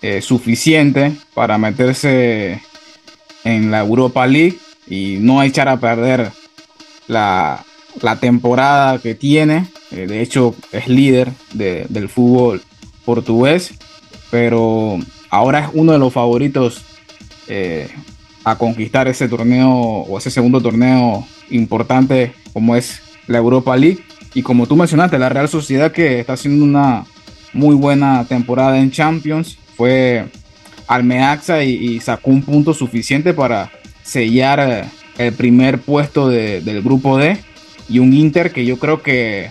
eh, suficiente para meterse en la Europa League y no echar a perder la, temporada que tiene. Eh, de hecho, es líder del fútbol portugués, pero ahora es uno de los favoritos eh, a conquistar ese torneo o ese segundo torneo importante como es la Europa League. Y como tú mencionaste, la Real Sociedad que está haciendo una muy buena temporada en Champions, fue al Meaxa y, sacó un punto suficiente para sellar eh, el primer puesto del grupo D. Y un Inter que yo creo que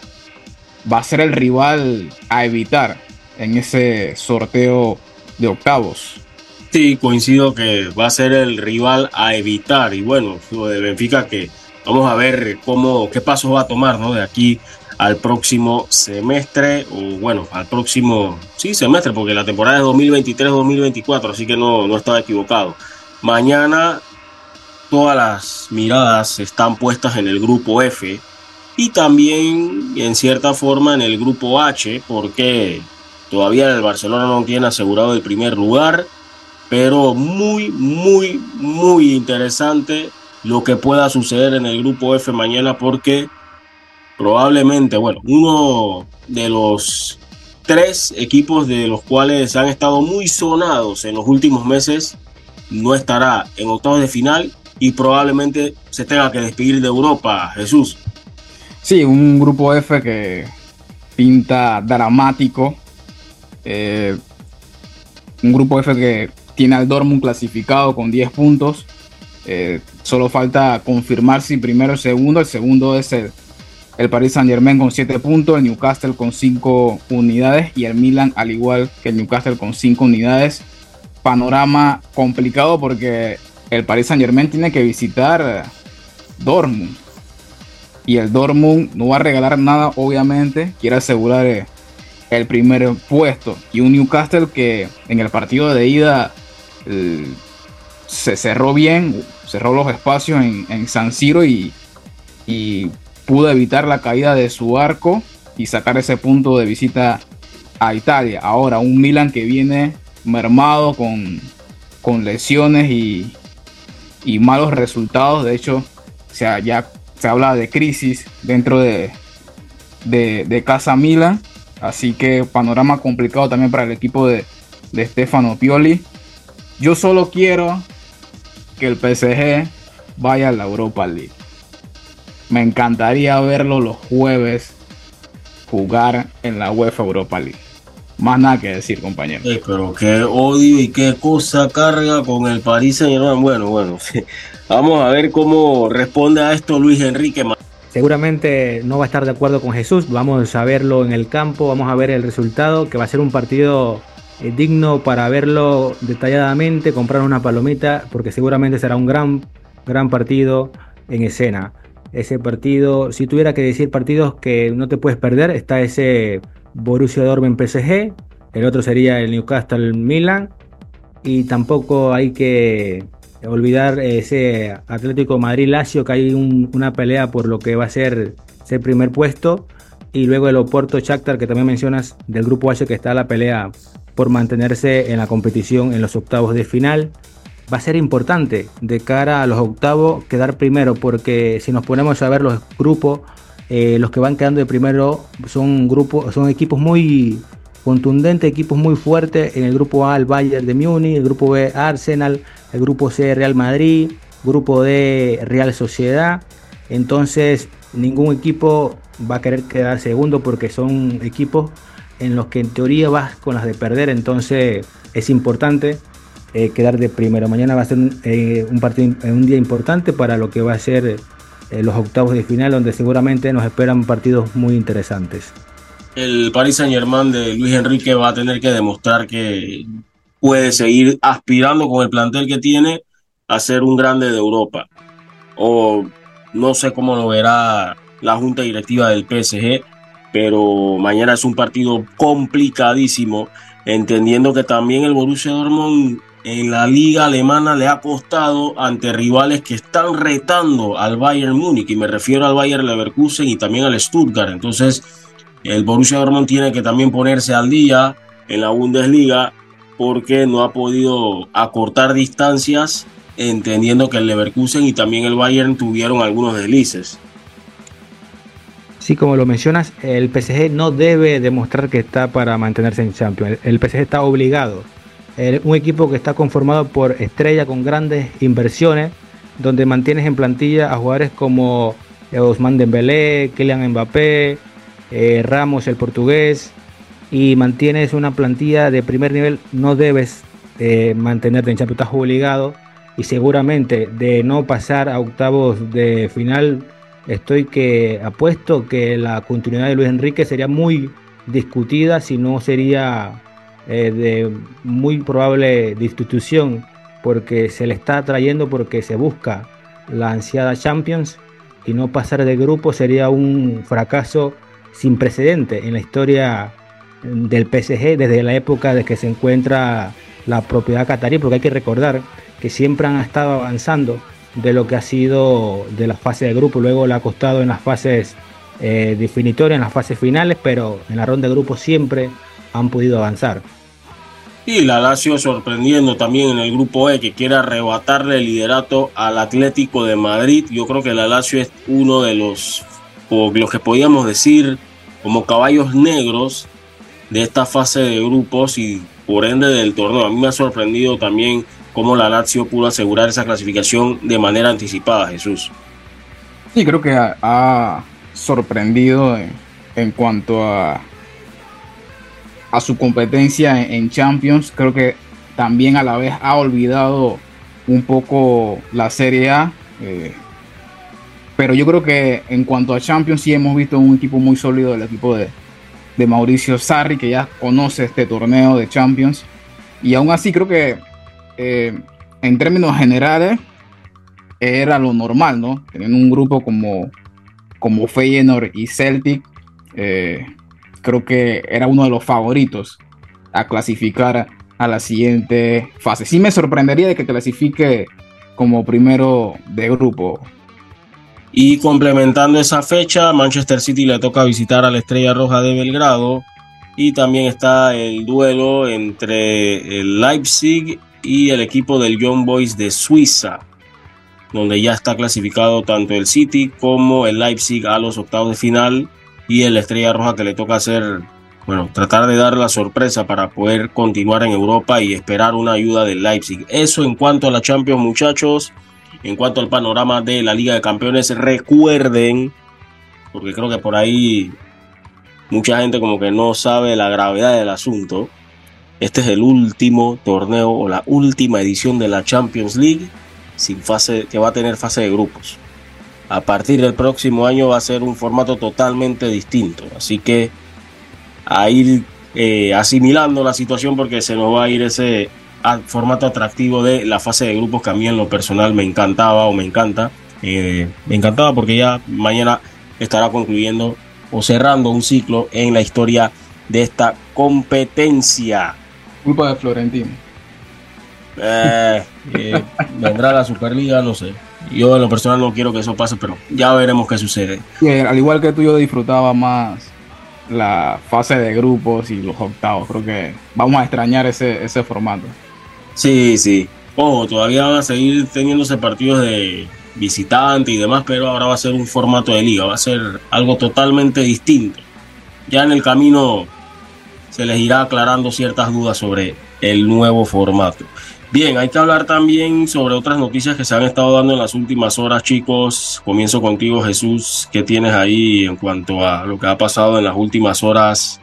va a ser el rival a evitar en ese sorteo de octavos. Sí, coincido que va a ser el rival a evitar. Y bueno, lo de Benfica que Vamos a ver cómo, qué pasos va a tomar ¿no? de aquí al próximo semestre, o bueno, al próximo, sí, semestre, porque la temporada es 2023-2024, así que no, no estaba equivocado. Mañana todas las miradas están puestas en el grupo F y también en cierta forma en el grupo H, porque todavía el Barcelona no tiene asegurado el primer lugar, pero muy, muy, muy interesante lo que pueda suceder en el grupo F mañana porque probablemente, bueno, uno de los tres equipos de los cuales han estado muy sonados en los últimos meses no estará en octavos de final y probablemente se tenga que despedir de Europa, Jesús. Sí, un grupo F que pinta dramático. Eh, un grupo F que tiene al Dortmund clasificado con 10 puntos eh, solo falta confirmar si primero o segundo. El segundo es el, el Paris Saint Germain con 7 puntos, el Newcastle con 5 unidades y el Milan al igual que el Newcastle con 5 unidades. Panorama complicado porque el Paris Saint Germain tiene que visitar Dortmund. Y el Dortmund no va a regalar nada, obviamente. Quiere asegurar eh, el primer puesto. Y un Newcastle que en el partido de ida se cerró bien, cerró los espacios en, San Siro y, pudo evitar la caída de su arco y sacar ese punto de visita a Italia. Ahora, un Milan que viene mermado con, lesiones y, malos resultados. De hecho, ya se habla de crisis dentro de, de, Casa Milan. Así que panorama complicado también para el equipo de, de Stefano Pioli. Yo solo quiero que el PSG vaya a la Europa League. Me encantaría verlo los jueves jugar en la UEFA Europa League. Más nada que decir, compañero. pero qué odio y qué cosa carga con el París Saint Germain. Bueno, bueno, vamos a ver cómo responde a esto Luis Enrique. Seguramente no va a estar de acuerdo con Jesús. Vamos a verlo en el campo, vamos a ver el resultado, que va a ser un partido eh, digno para verlo detalladamente, comprar una palomita, porque seguramente será un gran, gran partido en escena. Ese partido, si tuviera que decir partidos que no te puedes perder, está ese Borussia Dortmund PSG, el otro sería el Newcastle Milan, y tampoco hay que olvidar ese Atlético Madrid-Lazio, que hay una pelea por lo que va a ser ese primer puesto. Y luego el Oporto Shakhtar, que también mencionas, del grupo H, que está la pelea por mantenerse en la competición en los octavos de final. Va a ser importante de cara a los octavos quedar primero, porque si nos ponemos a ver los grupos, eh, los que van quedando de primero son grupos, son equipos muy contundentes, equipos muy fuertes. En el grupo A, el Bayern de Múnich, el grupo B, Arsenal, el grupo C, Real Madrid, grupo D, Real Sociedad. Entonces, ningún equipo va a querer quedar segundo porque son equipos en los que en teoría vas con las de perder. Entonces, es importante eh, quedar de primero. Mañana va a ser eh, un, partido, un día importante para lo que va a ser eh, los octavos de final, donde seguramente nos esperan partidos muy interesantes. El Paris Saint Germain de Luis Enrique va a tener que demostrar que puede seguir aspirando con el plantel que tiene a ser un grande de Europa. O no sé cómo lo verá la junta directiva del PSG, pero mañana es un partido complicadísimo, entendiendo que también el Borussia Dortmund en la liga alemana le ha costado ante rivales que están retando al Bayern Múnich y me refiero al Bayern Leverkusen y también al Stuttgart. Entonces, el Borussia Dortmund tiene que también ponerse al día en la Bundesliga porque no ha podido acortar distancias, entendiendo que el Leverkusen y también el Bayern tuvieron algunos deslices. Sí, como lo mencionas, el PSG no debe demostrar que está para mantenerse en Champions. El PSG está obligado un equipo que está conformado por estrellas con grandes inversiones, donde mantienes en plantilla a jugadores como Ousmane Dembélé, Kylian Mbappé, eh, Ramos el portugués, y mantienes una plantilla de primer nivel, no debes eh, mantenerte en Champions, estás obligado y seguramente de no pasar a octavos de final, estoy que apuesto que la continuidad de Luis Enrique sería muy discutida, si no sería eh, de muy probable destitución porque se le está trayendo porque se busca la ansiada Champions y no pasar de grupo sería un fracaso sin precedente en la historia del PSG desde la época de que se encuentra la propiedad catarí, porque hay que recordar que siempre han estado avanzando de lo que ha sido de la fase de grupo, luego le ha costado en las fases eh, definitorias, en las fases finales, pero en la ronda de grupo siempre han podido avanzar. Y la Lazio sorprendiendo también en el grupo E que quiere arrebatarle el liderato al Atlético de Madrid. Yo creo que la Lazio es uno de los, o los que podíamos decir, como caballos negros de esta fase de grupos y por ende del torneo. A mí me ha sorprendido también cómo la Lazio pudo asegurar esa clasificación de manera anticipada, Jesús. Sí, creo que ha, sorprendido en cuanto a a su competencia en, Champions. Creo que también a la vez ha olvidado un poco la Serie A. Eh, pero yo creo que en cuanto a Champions sí hemos visto un equipo muy sólido del equipo de, Mauricio Sarri, que ya conoce este torneo de Champions. Y aún así creo que eh, en términos generales era lo normal, ¿no? Teniendo un grupo como, como Feyenoord y Celtic, eh, creo que era uno de los favoritos a clasificar a la siguiente fase. Sí me sorprendería de que clasifique como primero de grupo. Y complementando esa fecha, Manchester City le toca visitar a la Estrella Roja de Belgrado. Y también está el duelo entre el Leipzig y el equipo del Young Boys de Suiza, donde ya está clasificado tanto el City como el Leipzig a los octavos de final y el Estrella Roja que le toca hacer, bueno, tratar de dar la sorpresa para poder continuar en Europa y esperar una ayuda del Leipzig. Eso en cuanto a la Champions, muchachos. En cuanto al panorama de la Liga de Campeones, recuerden, porque creo que por ahí mucha gente como que no sabe la gravedad del asunto. Este es el último torneo o la última edición de la Champions League sin fase, que va a tener fase de grupos a partir del próximo año va a ser un formato totalmente distinto. Así que a ir eh, asimilando la situación porque se nos va a ir ese formato atractivo de la fase de grupos que a mí en lo personal me encantaba o me encanta. Eh, me encantaba porque ya mañana estará concluyendo o cerrando un ciclo en la historia de esta competencia. Culpa de Florentino. Eh, eh, vendrá la Superliga, no sé. Yo en lo personal no quiero que eso pase, pero ya veremos qué sucede. al igual que tú, yo disfrutaba más la fase de grupos y los octavos. Creo que vamos a extrañar ese, ese formato. Sí, sí. Ojo, todavía van a seguir teniéndose partidos de visitante y demás, pero ahora va a ser un formato de liga, va a ser algo totalmente distinto. Ya en el camino se les irá aclarando ciertas dudas sobre el nuevo formato. Bien, hay que hablar también sobre otras noticias que se han estado dando en las últimas horas, chicos. Comienzo contigo, Jesús. ¿Qué tienes ahí en cuanto a lo que ha pasado en las últimas horas?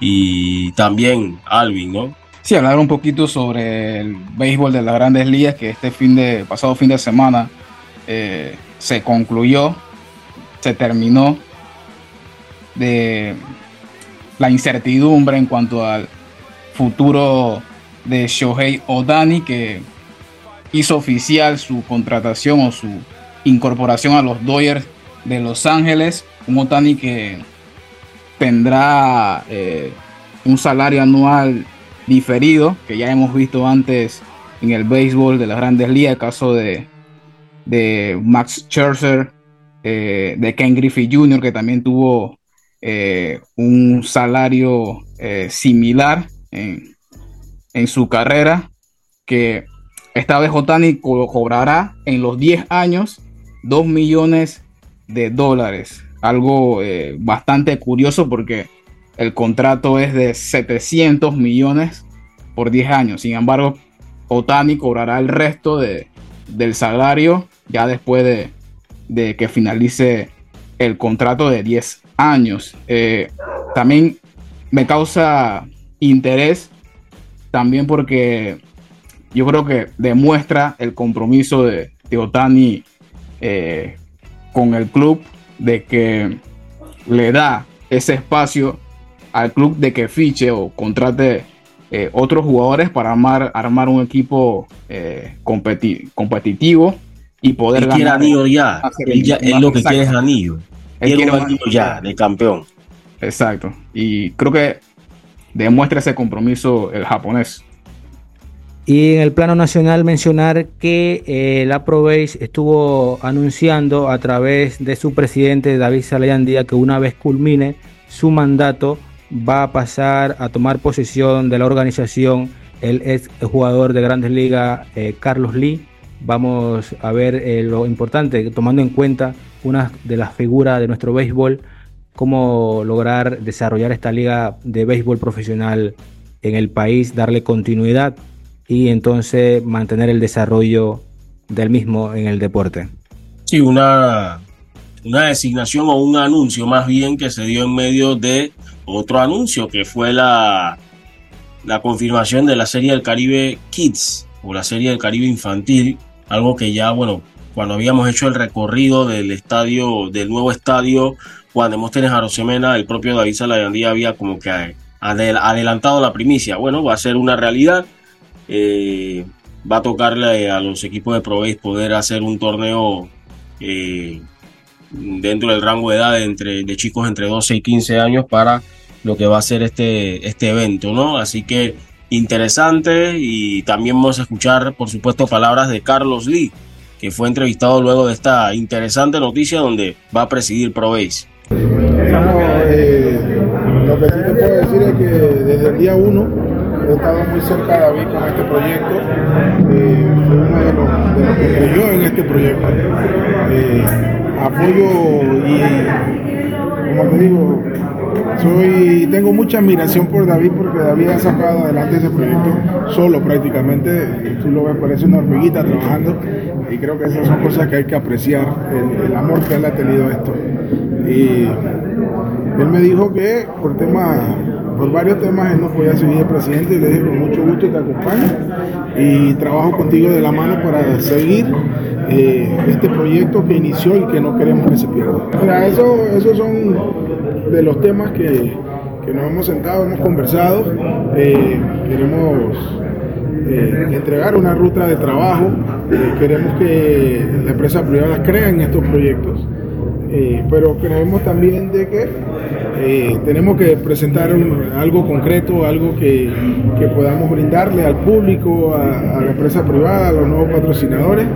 Y también Alvin, ¿no? Sí, hablar un poquito sobre el béisbol de las grandes ligas, que este fin de, pasado fin de semana eh, se concluyó, se terminó de la incertidumbre en cuanto al futuro de Shohei Odani, que hizo oficial su contratación o su incorporación a los Dodgers de Los Ángeles. Un Otani que tendrá eh, un salario anual diferido, que ya hemos visto antes en el béisbol de las grandes ligas, el caso de, de Max Scherzer, eh, de Ken Griffey Jr., que también tuvo eh, un salario similar en, su carrera que esta vez Otani cobrará en los 10 años 2 millones de dólares. Algo eh, bastante curioso porque el contrato es de 700 millones por 10 años. Sin embargo, Otani cobrará el resto de, del salario ya después de, que finalice el contrato de 10 años. Eh, también me causa interés también porque yo creo que demuestra el compromiso de, Otani eh, con el club, de que le da ese espacio al club de que fiche o contrate eh, otros jugadores para armar, armar un equipo competitivo y poder ganar. Quiere anillo ya. Él, lo que quiere es anillo. Él quiere un anillo ya de campeón. Exacto. Y creo que demuestra ese compromiso el japonés. Y en el plano nacional mencionar que eh, la ProBase estuvo anunciando a través de su presidente David Salayandía que una vez culmine su mandato va a pasar a tomar posesión de la organización el ex jugador de Grandes Ligas eh, Carlos Lee. Vamos a ver eh, lo importante, tomando en cuenta una de las figuras de nuestro béisbol cómo lograr desarrollar esta liga de béisbol profesional en el país, darle continuidad y entonces mantener el desarrollo del mismo en el deporte. Sí, una, una designación o un anuncio más bien que se dio en medio de otro anuncio que fue la, la confirmación de la Serie del Caribe Kids o la Serie del Caribe Infantil, algo que ya, bueno, cuando habíamos hecho el recorrido del estadio, del nuevo estadio Juan Demóstenes Arosemena, el propio David Salayandía había como que adelantado la primicia. Bueno, va a ser una realidad. Eh, va a tocarle a los equipos de Proveis poder hacer un torneo eh, dentro del rango de edad de, entre, de chicos entre 12 y 15 años para lo que va a ser este, este evento, ¿no? Así que interesante y también vamos a escuchar, por supuesto, palabras de Carlos Lee, que fue entrevistado luego de esta interesante noticia donde va a presidir Proveis. Eh, lo que sí te puedo decir es que desde el día 1 he estado muy cerca de David con este proyecto. Eh, uno de los, de los, que creyó en este proyecto. Eh, apoyo y, como te digo, soy, tengo mucha admiración por David porque David ha sacado adelante ese proyecto solo prácticamente. Tú lo ves, parece una hormiguita trabajando y creo que esas son cosas que hay que apreciar, el, amor que él ha tenido a esto. Y él me dijo que por temas, por varios temas él no podía seguir el presidente y le dije con mucho gusto te acompaño y trabajo contigo de la mano para seguir eh, este proyecto que inició y que no queremos que se pierda. eso, esos son de los temas que, que nos hemos sentado, hemos conversado, eh, queremos eh, entregar una ruta de trabajo, queremos que la empresa privada crea en estos proyectos eh, pero creemos también de que eh, tenemos que presentar algo concreto, algo que, que, podamos brindarle al público, a, la empresa privada, a los nuevos patrocinadores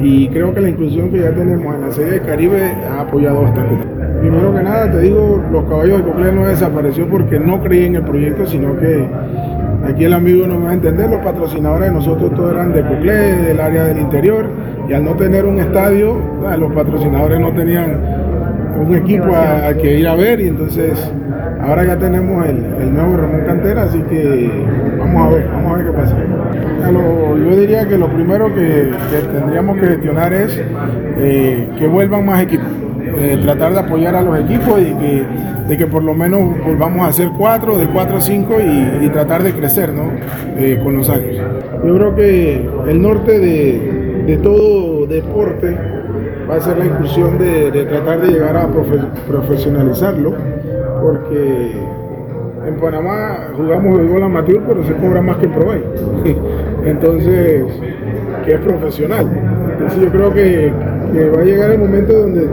y creo que la inclusión que ya tenemos en la serie de Caribe ha apoyado bastante. Primero que nada, te digo, los caballos de Coclé no desapareció porque no creí en el proyecto, sino que aquí el amigo no me va a entender, los patrocinadores de nosotros todos eran de Coclé, del área del interior, y al no tener un estadio, ah, los patrocinadores no tenían un equipo a, que ir a ver, y entonces ahora ya tenemos el, nuevo Ramón Cantera, así que vamos a ver, vamos a ver qué pasa. yo diría que lo primero que, tendríamos que gestionar es eh, que vuelvan más equipos. Eh, tratar de apoyar a los equipos y que, de que por lo menos volvamos a hacer cuatro, de cuatro a cinco y, tratar de crecer ¿no? Eh, con los años. Yo creo que el norte de, de todo deporte va a ser la inclusión de, tratar de llegar a profesionalizarlo, porque en Panamá jugamos el gol amateur, pero se cobra más que en Pro Entonces, que es profesional. Entonces yo creo que, va a llegar el momento donde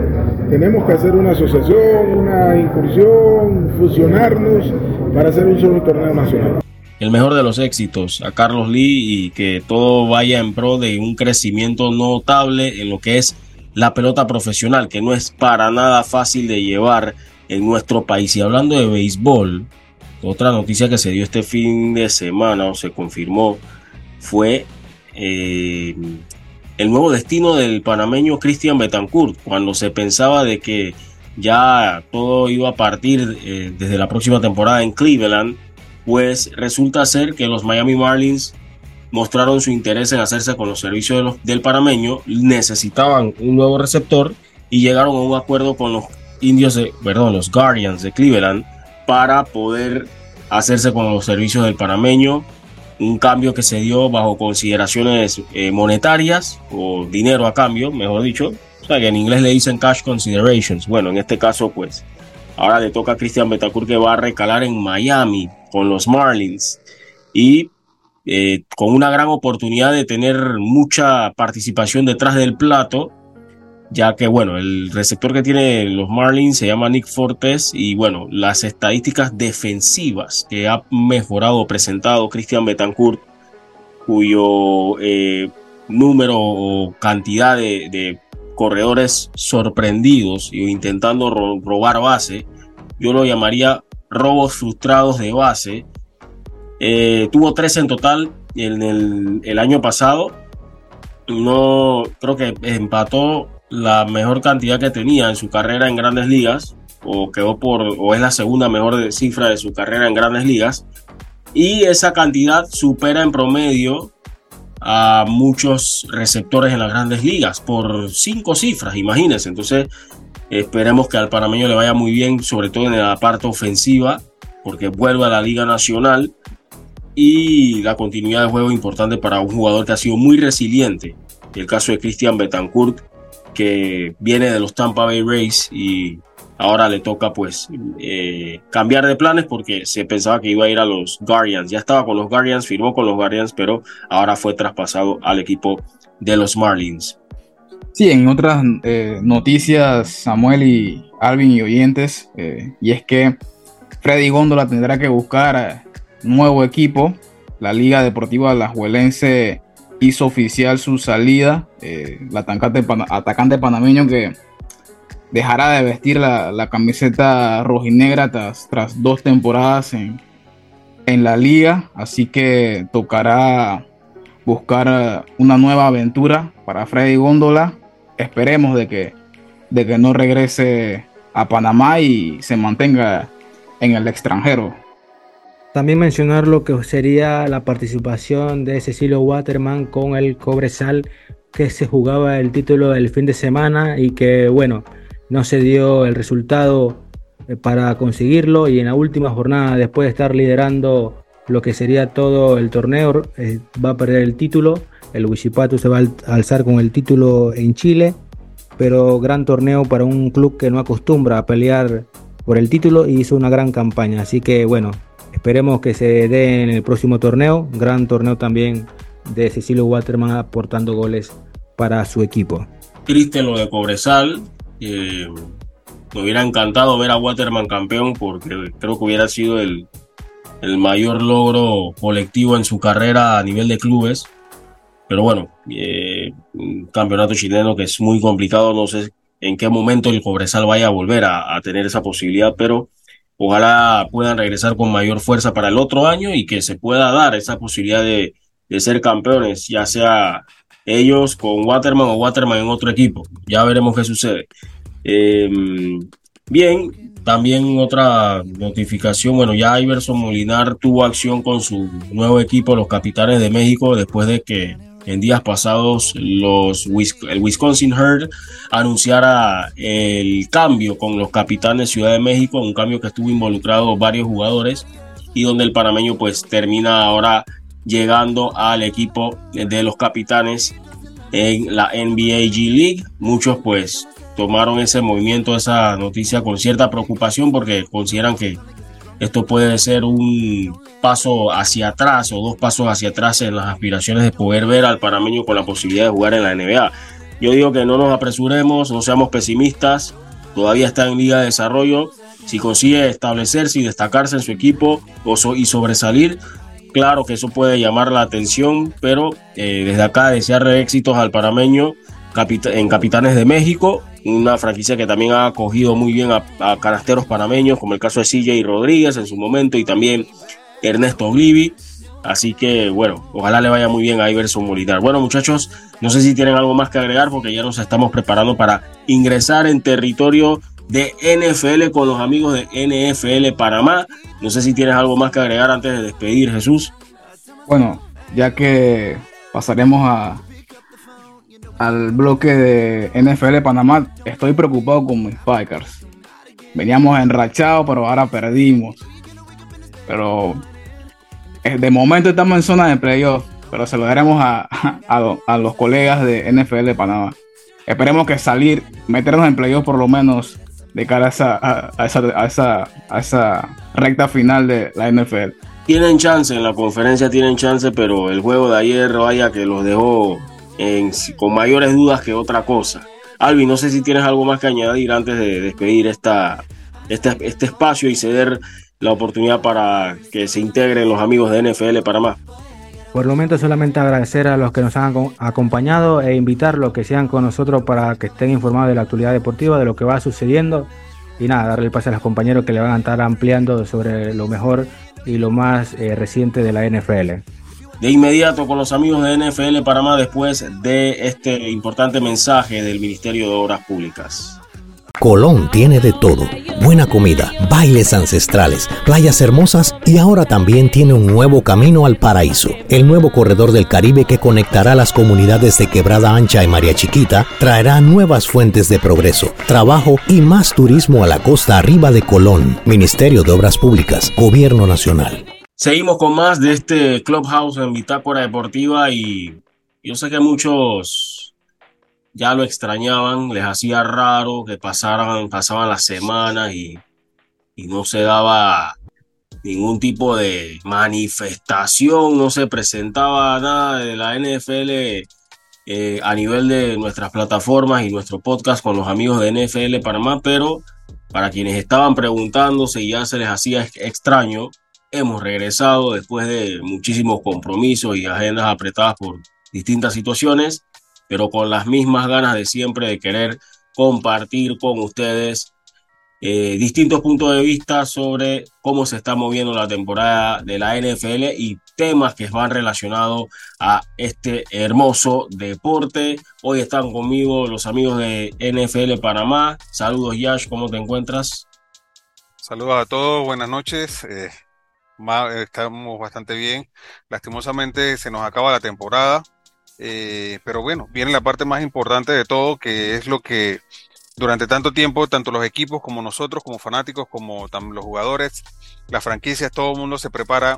tenemos que hacer una asociación, una incursión, fusionarnos para hacer un solo torneo nacional. El mejor de los éxitos a Carlos Lee y que todo vaya en pro de un crecimiento notable en lo que es la pelota profesional, que no es para nada fácil de llevar en nuestro país. Y hablando de béisbol, otra noticia que se dio este fin de semana o se confirmó fue eh, el nuevo destino del panameño Cristian Betancourt, cuando se pensaba de que ya todo iba a partir eh, desde la próxima temporada en Cleveland, pues resulta ser que los Miami Marlins mostraron su interés en hacerse con los servicios del panameño, necesitaban un nuevo receptor y llegaron a un acuerdo con los indios de, perdón, los Guardians de Cleveland para poder hacerse con los servicios del panameño un cambio que se dio bajo consideraciones eh, monetarias o dinero a cambio, mejor dicho. O sea, que en inglés le dicen cash considerations. Bueno, en este caso, pues, ahora le toca a Christian Betancourt que va a recalar en Miami con los Marlins y eh, con una gran oportunidad de tener mucha participación detrás del plato ya que bueno, el receptor que tiene los Marlins se llama Nick Fortes y bueno, las estadísticas defensivas que ha mejorado presentado Christian Betancourt, cuyo eh, número o cantidad de, corredores sorprendidos y intentando robar base, yo lo llamaría robos frustrados de base. Eh, tuvo tres en total en el, el año pasado. No creo que empató la mejor cantidad que tenía en su carrera en grandes ligas, o quedó por, o es la segunda mejor cifra de su carrera en grandes ligas, y esa cantidad supera en promedio a muchos receptores en las grandes ligas por cinco cifras, imagínense. Entonces, esperemos que al panameño le vaya muy bien, sobre todo en la parte ofensiva, porque vuelve a la Liga Nacional y la continuidad de juego importante para un jugador que ha sido muy resiliente. El caso de Christian Betancourt, que viene de los Tampa Bay Rays y ahora le toca pues eh, cambiar de planes porque se pensaba que iba a ir a los Guardians. Ya estaba con los Guardians, firmó con los Guardians, pero ahora fue traspasado al equipo de los Marlins. Sí, en otras eh, noticias, Samuel y Alvin y oyentes, eh, y es que Freddy Góndola tendrá que buscar nuevo equipo. La Liga Deportiva Alajuelense hizo oficial su salida, eh, el atacante, atacante, panameño que dejará de vestir la, camiseta rojinegra tras, dos temporadas en, en la liga, así que tocará buscar una nueva aventura para Freddy Góndola. Esperemos de que, de que no regrese a Panamá y se mantenga en el extranjero. También mencionar lo que sería la participación de Cecilio Waterman con el Cobresal que se jugaba el título el fin de semana y que bueno, no se dio el resultado eh, para conseguirlo y en la última jornada después de estar liderando lo que sería todo el torneo eh, va a perder el título. El Wichipato se va a alzar con el título en Chile, pero gran torneo para un club que no acostumbra a pelear por el título y hizo una gran campaña. Así que bueno, Esperemos que se dé en el próximo torneo. Gran torneo también de Cecilio Waterman aportando goles para su equipo. Triste lo de Cobresal. Eh, Me hubiera encantado ver a Waterman campeón porque creo que hubiera sido el, mayor logro colectivo en su carrera a nivel de clubes. Pero bueno, eh, un campeonato chileno que es muy complicado, no sé en qué momento el Cobresal vaya a volver a, a, tener esa posibilidad, pero ojalá puedan regresar con mayor fuerza para el otro año y que se pueda dar esa posibilidad de, de ser campeones, ya sea ellos con Waterman o Waterman en otro equipo. Ya veremos qué sucede. Eh, bien, también otra notificación, bueno, ya Iverson Molinar tuvo acción con su nuevo equipo, los Capitanes de México, después de que en días pasados los el Wisconsin Herd anunciara el cambio con los Capitanes Ciudad de México, un cambio que estuvo involucrado varios jugadores y donde el panameño pues termina ahora llegando al equipo de los Capitanes en la NBA G League. Muchos pues tomaron ese movimiento, esa noticia con cierta preocupación porque consideran que esto puede ser un paso hacia atrás o dos pasos hacia atrás en las aspiraciones de poder ver al panameño con la posibilidad de jugar en la NBA. Yo digo que no nos apresuremos, no seamos pesimistas, todavía está en liga de desarrollo. Si consigue establecerse y destacarse en su equipo y sobresalir, claro que eso puede llamar la atención, pero eh, desde acá desearle éxitos al panameño en Capitanes de México, una franquicia que también ha acogido muy bien a, a canasteros panameños, como el caso de CJ Rodríguez en su momento y también Ernesto Oblivi. Así que bueno, ojalá le vaya muy bien a Iverson Molinar. Bueno muchachos, no sé si tienen algo más que agregar porque ya nos estamos preparando para ingresar en territorio de NFL con los amigos de NFL Panamá. No sé si tienes algo más que agregar antes de despedir, Jesús. Bueno, ya que pasaremos a, al bloque de NFL Panamá, estoy preocupado con mis Packers. Veníamos enrachados, pero ahora perdimos. Pero eh, de momento estamos en zona de playoff, pero se lo daremos a, a, los colegas de NFL Panamá. Esperemos que salir, meternos en playoff por lo menos de cara a esa, a, esa, a, esa, a esa recta final de la NFL. Tienen chance en la conferencia, tienen chance, pero el juego de ayer, vaya que los dejó con mayores dudas que otra cosa. Albi, no sé si tienes algo más que añadir antes de despedir esta, este, este espacio y ceder la oportunidad para que se integren los amigos de NFL para más. Por el momento solamente agradecer a los que nos han acompañado e invitarlos que sean con nosotros para que estén informados de la actualidad deportiva, de lo que va sucediendo y nada, darle el pase a los compañeros que le van a estar ampliando sobre lo mejor y lo más eh, reciente de la NFL de inmediato con los amigos de NFL Panamá después de este importante mensaje del Ministerio de Obras Públicas. Colón tiene de todo. Buena comida, bailes ancestrales, playas hermosas y ahora también tiene un nuevo camino al paraíso. El nuevo corredor del Caribe que conectará las comunidades de Quebrada Ancha y María Chiquita traerá nuevas fuentes de progreso, trabajo y más turismo a la costa arriba de Colón. Ministerio de Obras Públicas, Gobierno Nacional. Seguimos con más de este Clubhouse en Bitácora Deportiva y yo sé que muchos ya lo extrañaban, les hacía raro que pasaran, pasaban las semanas y, y no se daba ningún tipo de manifestación, no se presentaba nada de la NFL eh, a nivel de nuestras plataformas y nuestro podcast con los amigos de NFL Panamá, pero para quienes estaban preguntándose y ya se les hacía extraño, hemos regresado después de muchísimos compromisos y agendas apretadas por distintas situaciones, pero con las mismas ganas de siempre de querer compartir con ustedes eh, distintos puntos de vista sobre cómo se está moviendo la temporada de la NFL y temas que van relacionados a este hermoso deporte. Hoy están conmigo los amigos de NFL Panamá. Saludos Yash, ¿cómo te encuentras? Saludos a todos, buenas noches. Eh, estamos bastante bien. Lastimosamente se nos acaba la temporada, eh, pero bueno, viene la parte más importante de todo, que es lo que durante tanto tiempo, tanto los equipos como nosotros, como fanáticos, como los jugadores, las franquicias, todo el mundo se prepara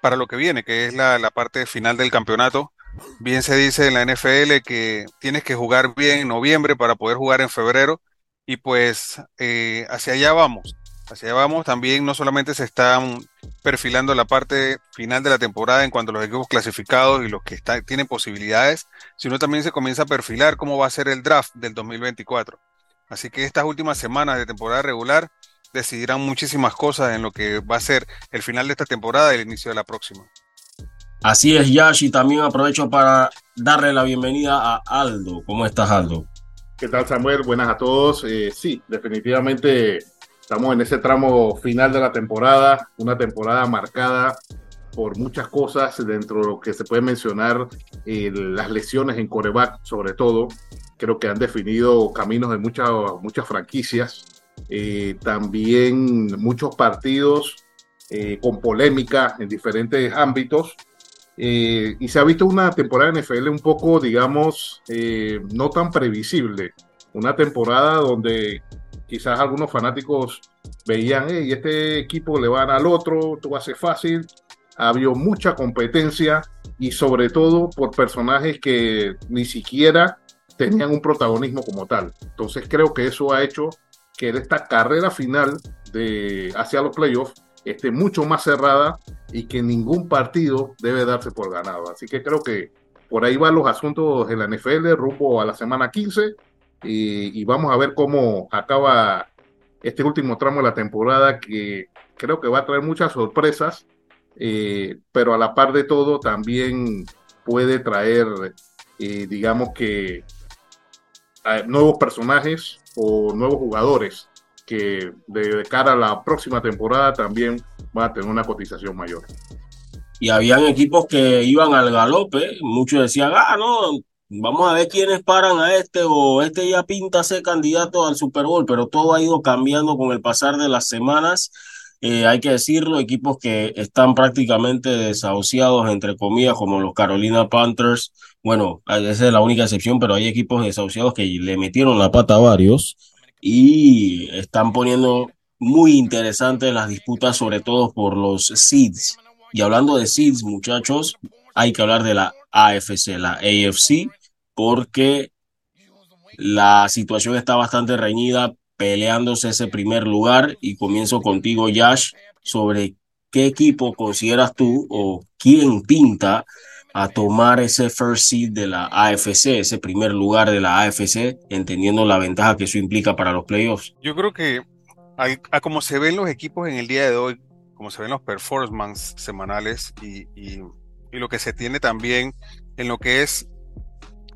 para lo que viene, que es la, parte final del campeonato. Bien se dice en la NFL que tienes que jugar bien en noviembre para poder jugar en febrero y pues eh, hacia allá vamos. Hacia allá vamos. También no solamente se están perfilando la parte final de la temporada en cuanto a los equipos clasificados y los que tienen posibilidades, sino también se comienza a perfilar cómo va a ser el draft del 2024. Así que estas últimas semanas de temporada regular decidirán muchísimas cosas en lo que va a ser el final de esta temporada y el inicio de la próxima. Así es, Yash, y también aprovecho para darle la bienvenida a Aldo. ¿Cómo estás, Aldo? ¿Qué tal, Samuel? Buenas a todos. Eh, sí, definitivamente estamos en ese tramo final de la temporada, una temporada marcada por muchas cosas dentro de lo que se puede mencionar eh, las lesiones en coreback, sobre todo. Creo que han definido caminos de muchas, muchas franquicias. Eh, también muchos partidos eh, con polémica en diferentes ámbitos. y se ha visto una temporada en NFL un poco, digamos, no tan previsible. Una temporada donde quizás algunos fanáticos veían, y este equipo le van al otro, a ser fácil, ha habido mucha competencia y sobre todo por personajes que ni siquiera tenían un protagonismo como tal. Entonces creo que eso ha hecho que esta carrera final de hacia los playoffs esté mucho más cerrada y que ningún partido debe darse por ganado. Así que creo que por ahí van los asuntos en la NFL rumbo a la semana 15 y, vamos a ver cómo acaba este último tramo de la temporada que creo que va a traer muchas sorpresas eh, pero a la par de todo también puede traer, eh, digamos que, nuevos personajes o nuevos jugadores que de, cara a la próxima temporada también van a tener una cotización mayor. Y habían equipos que iban al galope, muchos decían, ah, no, vamos a ver quiénes paran a este o este ya pinta ser candidato al Super Bowl, pero todo ha ido cambiando con el pasar de las semanas eh, hay que decirlo, equipos que están prácticamente desahuciados, entre comillas, como los Carolina Panthers. Bueno, esa es la única excepción, pero hay equipos desahuciados que le metieron la pata a varios y están poniendo muy interesantes las disputas, sobre todo por los seeds. Y hablando de seeds, muchachos, hay que hablar de la AFC, la AFC, porque la situación está bastante reñida peleándose ese primer lugar y comienzo contigo, Yash, sobre qué equipo consideras tú o quién pinta a tomar ese first seed de la AFC, ese primer lugar de la AFC, entendiendo la ventaja que eso implica para los playoffs. Yo creo que como se ven los equipos en el día de hoy, como se ven los performance semanales y, y lo que se tiene también en lo que es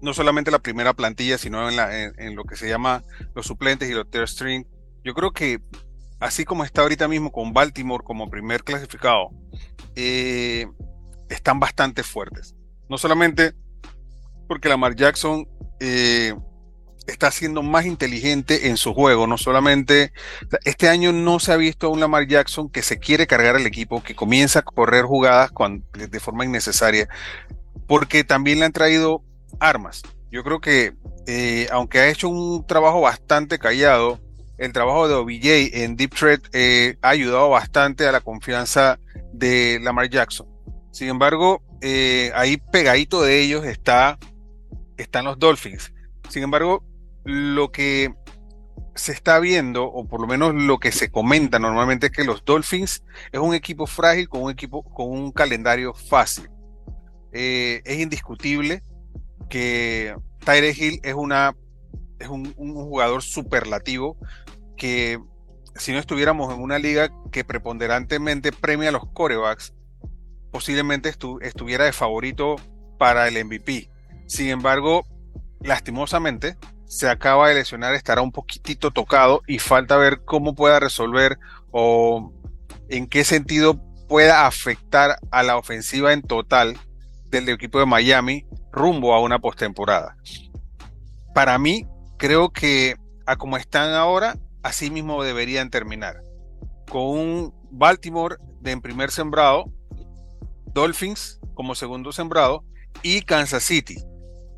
no solamente la primera plantilla, sino en, la, en, lo que se llama los suplentes y los third string. Yo creo que así como está ahorita mismo con Baltimore como primer clasificado, eh, están bastante fuertes. No solamente porque Lamar Jackson eh, está siendo más inteligente en su juego, no solamente este año no se ha visto a un Lamar Jackson que se quiere cargar al equipo, que comienza a correr jugadas de forma innecesaria, porque también le han traído armas. Yo creo que, eh, aunque ha hecho un trabajo bastante callado, el trabajo de OBJ en Deep Threat eh, ha ayudado bastante a la confianza de Lamar Jackson. Sin embargo, eh, ahí pegadito de ellos está, están los Dolphins. Sin embargo, lo que se está viendo, o por lo menos lo que se comenta normalmente, es que los Dolphins es un equipo frágil con un equipo con un calendario fácil. es indiscutible que Tyre Hill es, una, es un, jugador superlativo que si no estuviéramos en una liga que preponderantemente premia a los corebacks, posiblemente estuviera de favorito para el MVP. Sin embargo, lastimosamente, se acaba de lesionar, estará un poquitito tocado y falta ver cómo pueda resolver o en qué sentido pueda afectar a la ofensiva en total del equipo de Miami rumbo a una postemporada. Para mí, creo que a como están ahora, así mismo deberían terminar. Con un Baltimore de en primer sembrado, Dolphins como segundo sembrado y Kansas City.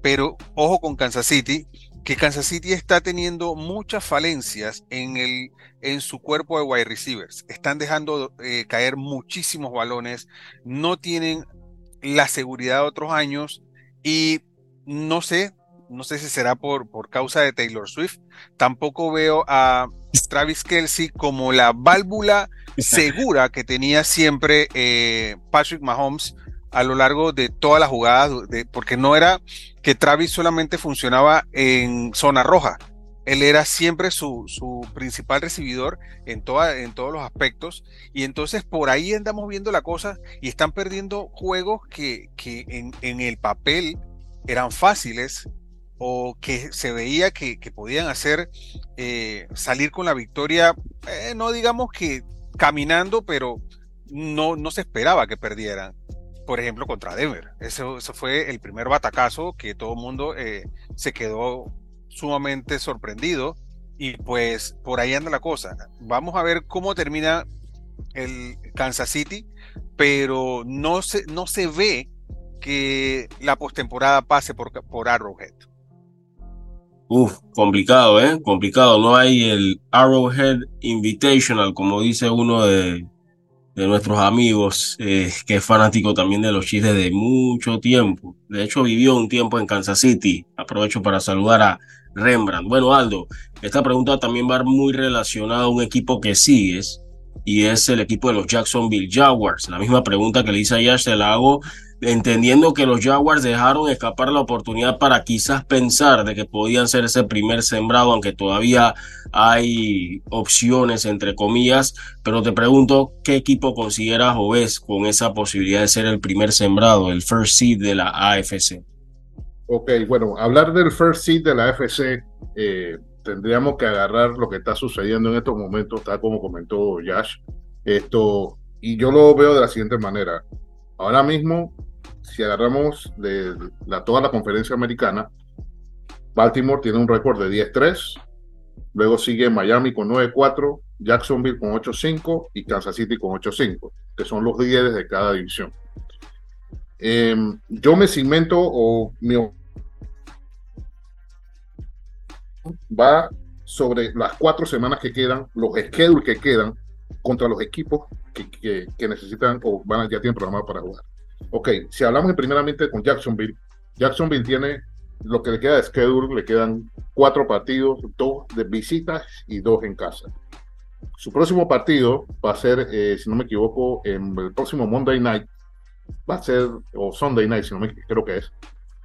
Pero ojo con Kansas City, que Kansas City está teniendo muchas falencias en, el, en su cuerpo de wide receivers. Están dejando eh, caer muchísimos balones, no tienen la seguridad de otros años y no sé, no sé si será por, por causa de Taylor Swift, tampoco veo a Travis Kelsey como la válvula segura que tenía siempre eh, Patrick Mahomes a lo largo de todas las jugadas, porque no era que Travis solamente funcionaba en zona roja, él era siempre su, principal recibidor en, toda, en todos los aspectos. Y entonces por ahí andamos viendo la cosa y están perdiendo juegos que, que en, el papel eran fáciles o que se veía que, que podían hacer eh, salir con la victoria, eh, no digamos que caminando, pero no, no se esperaba que perdieran. Por ejemplo, contra Denver. Eso, fue el primer batacazo que todo el mundo eh, se quedó sumamente sorprendido y pues por ahí anda la cosa. Vamos a ver cómo termina el Kansas City, pero no se, no se ve que la postemporada pase por, por Arrowhead. Uf, complicado, ¿eh? Complicado. No hay el Arrowhead Invitational, como dice uno de, de nuestros amigos, eh, que es fanático también de los chistes de mucho tiempo. De hecho, vivió un tiempo en Kansas City. Aprovecho para saludar a Rembrandt. Bueno, Aldo, esta pregunta también va muy relacionada a un equipo que sigues y es el equipo de los Jacksonville Jaguars. La misma pregunta que le hice ayer se la hago entendiendo que los Jaguars dejaron escapar la oportunidad para quizás pensar de que podían ser ese primer sembrado, aunque todavía hay opciones entre comillas, pero te pregunto, ¿qué equipo consideras o ves con esa posibilidad de ser el primer sembrado, el first seed de la AFC? Ok, bueno, hablar del first seed de la AFC, eh, tendríamos que agarrar lo que está sucediendo en estos momentos, tal como comentó Yash. Esto, y yo lo veo de la siguiente manera. Ahora mismo, si agarramos de la, toda la conferencia americana, Baltimore tiene un récord de 10-3, luego sigue Miami con 9-4, Jacksonville con 8-5 y Kansas City con 8-5, que son los líderes de cada división. Em, yo me cimento o mi va sobre las cuatro semanas que quedan, los schedules que quedan contra los equipos que, que, necesitan o van ya tienen programado para jugar. Ok, si hablamos primeramente con Jacksonville, Jacksonville tiene lo que le queda de schedule, le quedan cuatro partidos, dos de visitas y dos en casa. Su próximo partido va a ser, eh, si no me equivoco, en el próximo Monday Night, va a ser, o Sunday Night, si no me creo que es,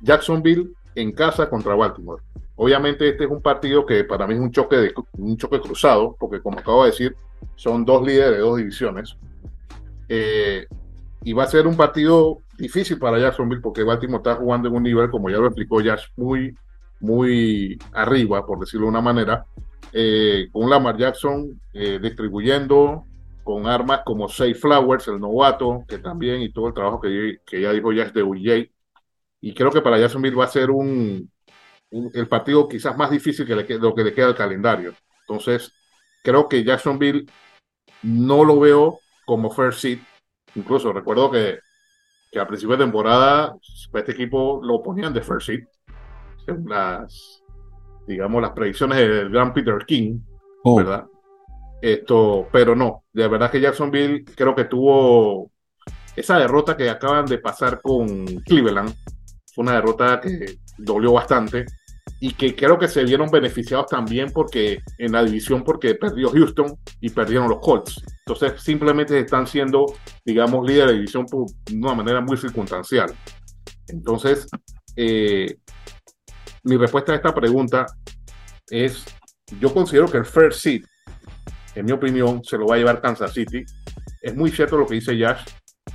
Jacksonville en casa contra Baltimore. Obviamente este es un partido que para mí es un choque, un choque cruzado, porque como acabo de decir, son dos líderes de dos divisiones. Eh, y va a ser un partido difícil para Jacksonville porque Baltimore está jugando en un nivel, como ya lo explicó Josh, muy, muy arriba, por decirlo de una manera, eh, con Lamar Jackson eh, distribuyendo con armas como Safe Flowers, el novato, que también, y todo el trabajo que, que ya dijo Josh de UJ. Y creo que para Jacksonville va a ser un, el partido quizás más difícil que le, lo que le queda al calendario. Entonces, creo que Jacksonville no lo veo como first seed. Incluso recuerdo que, que a principio de temporada este equipo lo ponían de first seed. Según las, digamos, las predicciones del gran Peter King, oh. ¿verdad? Esto, pero no, de verdad que Jacksonville creo que tuvo esa derrota que acaban de pasar con Cleveland. Una derrota que dolió bastante y que creo que se vieron beneficiados también porque en la división porque perdió Houston y perdieron los Colts. Entonces simplemente están siendo, digamos, líder de división por una manera muy circunstancial. Entonces, eh, mi respuesta a esta pregunta es, yo considero que el first seed, en mi opinión, se lo va a llevar Kansas City. Es muy cierto lo que dice Josh.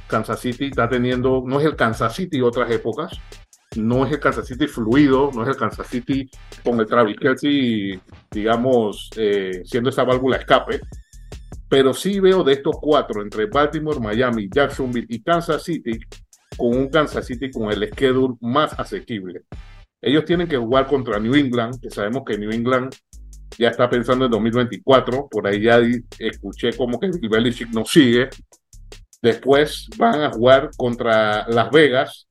Kansas City está teniendo, no es el Kansas City de otras épocas, no es el Kansas City fluido, no es el Kansas City con el Travis Kelsey, digamos, eh, siendo esa válvula escape. Pero sí veo de estos cuatro, entre Baltimore, Miami, Jacksonville y Kansas City, con un Kansas City con el schedule más asequible. Ellos tienen que jugar contra New England, que sabemos que New England ya está pensando en 2024. Por ahí ya escuché como que Bill Belichick no sigue. Después van a jugar contra Las Vegas,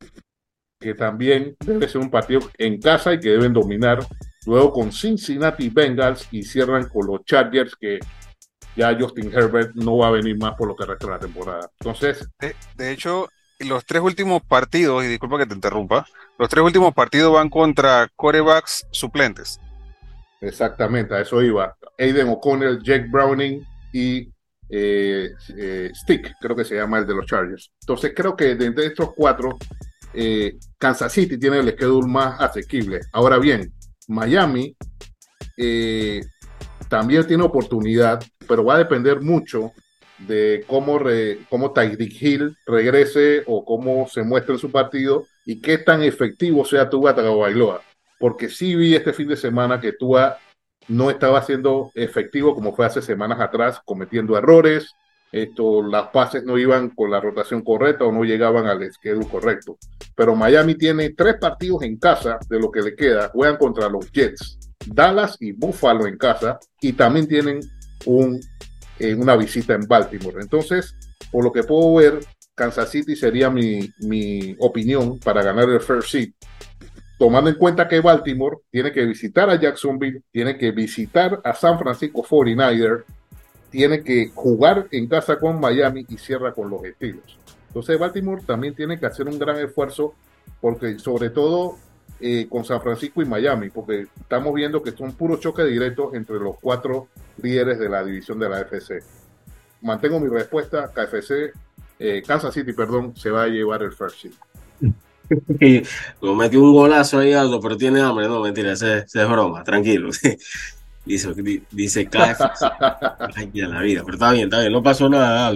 que también debe ser un partido en casa y que deben dominar. Luego con Cincinnati Bengals y cierran con los Chargers que ya Justin Herbert no va a venir más por lo que resta de la temporada. Entonces, de, hecho, los tres últimos partidos, y disculpa que te interrumpa, los tres últimos partidos van contra corebacks suplentes. Exactamente, a eso iba. Aiden O'Connell, Jake Browning y eh, eh, Stick, creo que se llama el de los Chargers. Entonces creo que de entre estos cuatro, eh, Kansas City tiene el schedule más asequible. Ahora bien, Miami eh, también tiene oportunidad, pero va a depender mucho de cómo, re, cómo Tyreek Hill regrese o cómo se muestre en su partido y qué tan efectivo sea Tua Tagovailoa. Porque sí vi este fin de semana que Tua no estaba siendo efectivo como fue hace semanas atrás, cometiendo errores, esto, las pases no iban con la rotación correcta o no llegaban al schedule correcto. Pero Miami tiene tres partidos en casa de lo que le queda. Juegan contra los Jets, Dallas y Buffalo en casa y también tienen eh, una visita en Baltimore. Entonces, por lo que puedo ver, Kansas City sería mi, mi opinión para ganar el first seed. Tomando en cuenta que Baltimore tiene que visitar a Jacksonville, tiene que visitar a San Francisco 49 tiene que jugar en casa con Miami y cierra con los estilos. Entonces Baltimore también tiene que hacer un gran esfuerzo porque sobre todo eh, con San Francisco y Miami, porque estamos viendo que son puros choques directos entre los cuatro líderes de la división de la FC. Mantengo mi respuesta, KFC, eh, Kansas City, perdón, se va a llevar el first seed. Lo metió un golazo ahí, Aldo, pero tiene hambre. No, mentira, ese es broma, tranquilo. Dice, dice Ay, a la vida, pero está bien, está bien, no pasó nada,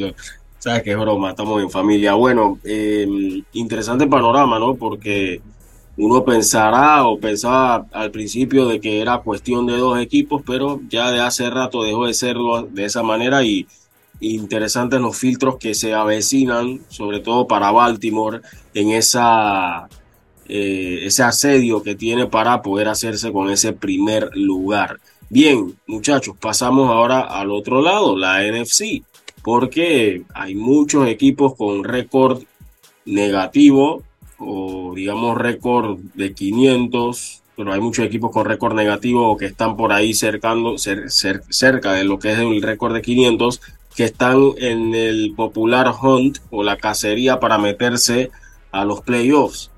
Sabes que es broma, estamos en familia. Bueno, em, interesante panorama, ¿no? Porque uno pensará o pensaba al principio de que era cuestión de dos equipos, pero ya de hace rato dejó de serlo de esa manera y interesantes los filtros que se avecinan, sobre todo para Baltimore, en esa eh, ese asedio que tiene para poder hacerse con ese primer lugar. Bien, muchachos, pasamos ahora al otro lado, la NFC, porque hay muchos equipos con récord negativo o digamos récord de 500, pero hay muchos equipos con récord negativo que están por ahí cercando, cerca de lo que es el récord de 500, que están en el popular hunt o la cacería para meterse a los playoffs.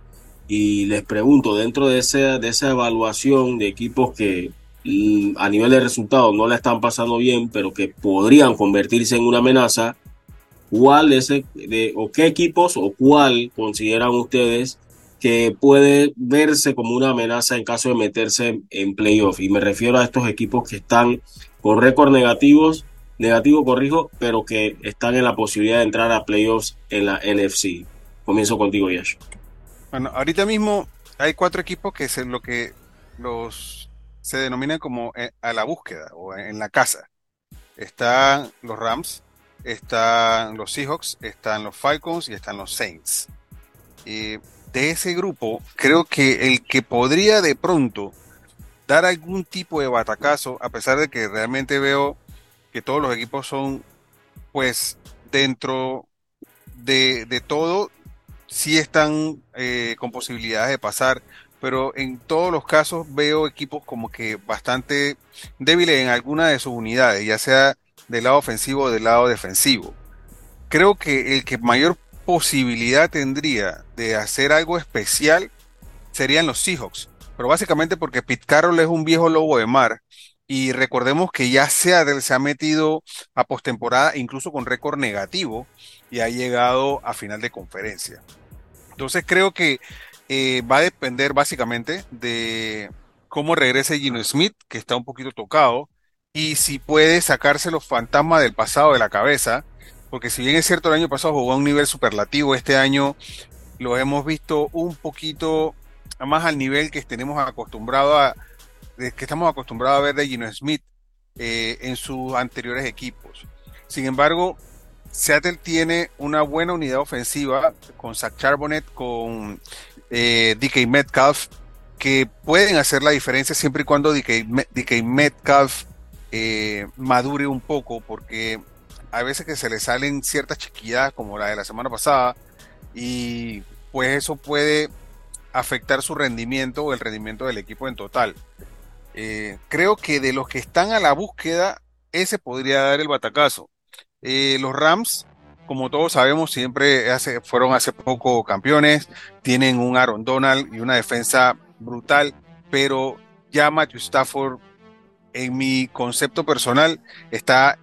Y les pregunto, dentro de, de esa evaluación de equipos que a nivel de resultados no la están pasando bien, pero que podrían convertirse en una amenaza, ¿cuál es de, o qué equipos o cuál consideran ustedes que puede verse como una amenaza en caso de meterse en playoff? Y me refiero a estos equipos que están con récord negativos, negativo corrijo, pero que están en la posibilidad de entrar a playoffs en la NFC. Comienzo contigo, Yash. Bueno, ahorita mismo hay cuatro equipos que es lo que los se denomina como eh, a la búsqueda o en la casa. Están los Rams, están los Seahawks, están los Falcons y están los Saints. de ese grupo, creo que el que podría de pronto dar algún tipo de batacazo, a pesar de que realmente veo que todos los equipos son, pues, dentro de, todo, sí están eh, con posibilidades de pasar pero en todos los casos veo equipos como que bastante débiles en alguna de sus unidades, ya sea del lado ofensivo o del lado defensivo. Creo que el que mayor posibilidad tendría de hacer algo especial serían los Seahawks, pero básicamente porque Pete Carroll es un viejo lobo de mar y recordemos que ya se ha, se ha metido a postemporada incluso con récord negativo y ha llegado a final de conferencia. Entonces creo que eh, va a depender básicamente de cómo regrese Gino Smith, que está un poquito tocado, y si puede sacarse los fantasmas del pasado de la cabeza, porque si bien es cierto el año pasado jugó a un nivel superlativo, este año lo hemos visto un poquito más al nivel que tenemos acostumbrado a, estamos acostumbrados a ver de Gino Smith eh, en sus anteriores equipos. Sin embargo, Seattle tiene una buena unidad ofensiva con Zach Charbonnet, con eh, DK Metcalf, que pueden hacer la diferencia siempre y cuando DK, Metcalf eh, madure un poco, porque a veces que se le salen ciertas chiquilladas como la de la semana pasada, y pues eso puede afectar su rendimiento o el rendimiento del equipo en total. Eh, creo que de los que están a la búsqueda, ese podría dar el batacazo. Eh, los Rams como todos sabemos, siempre fueron hace poco campeones, tienen un Aaron Donald y una defensa brutal, pero ya Matthew Stafford, en mi concepto personal, está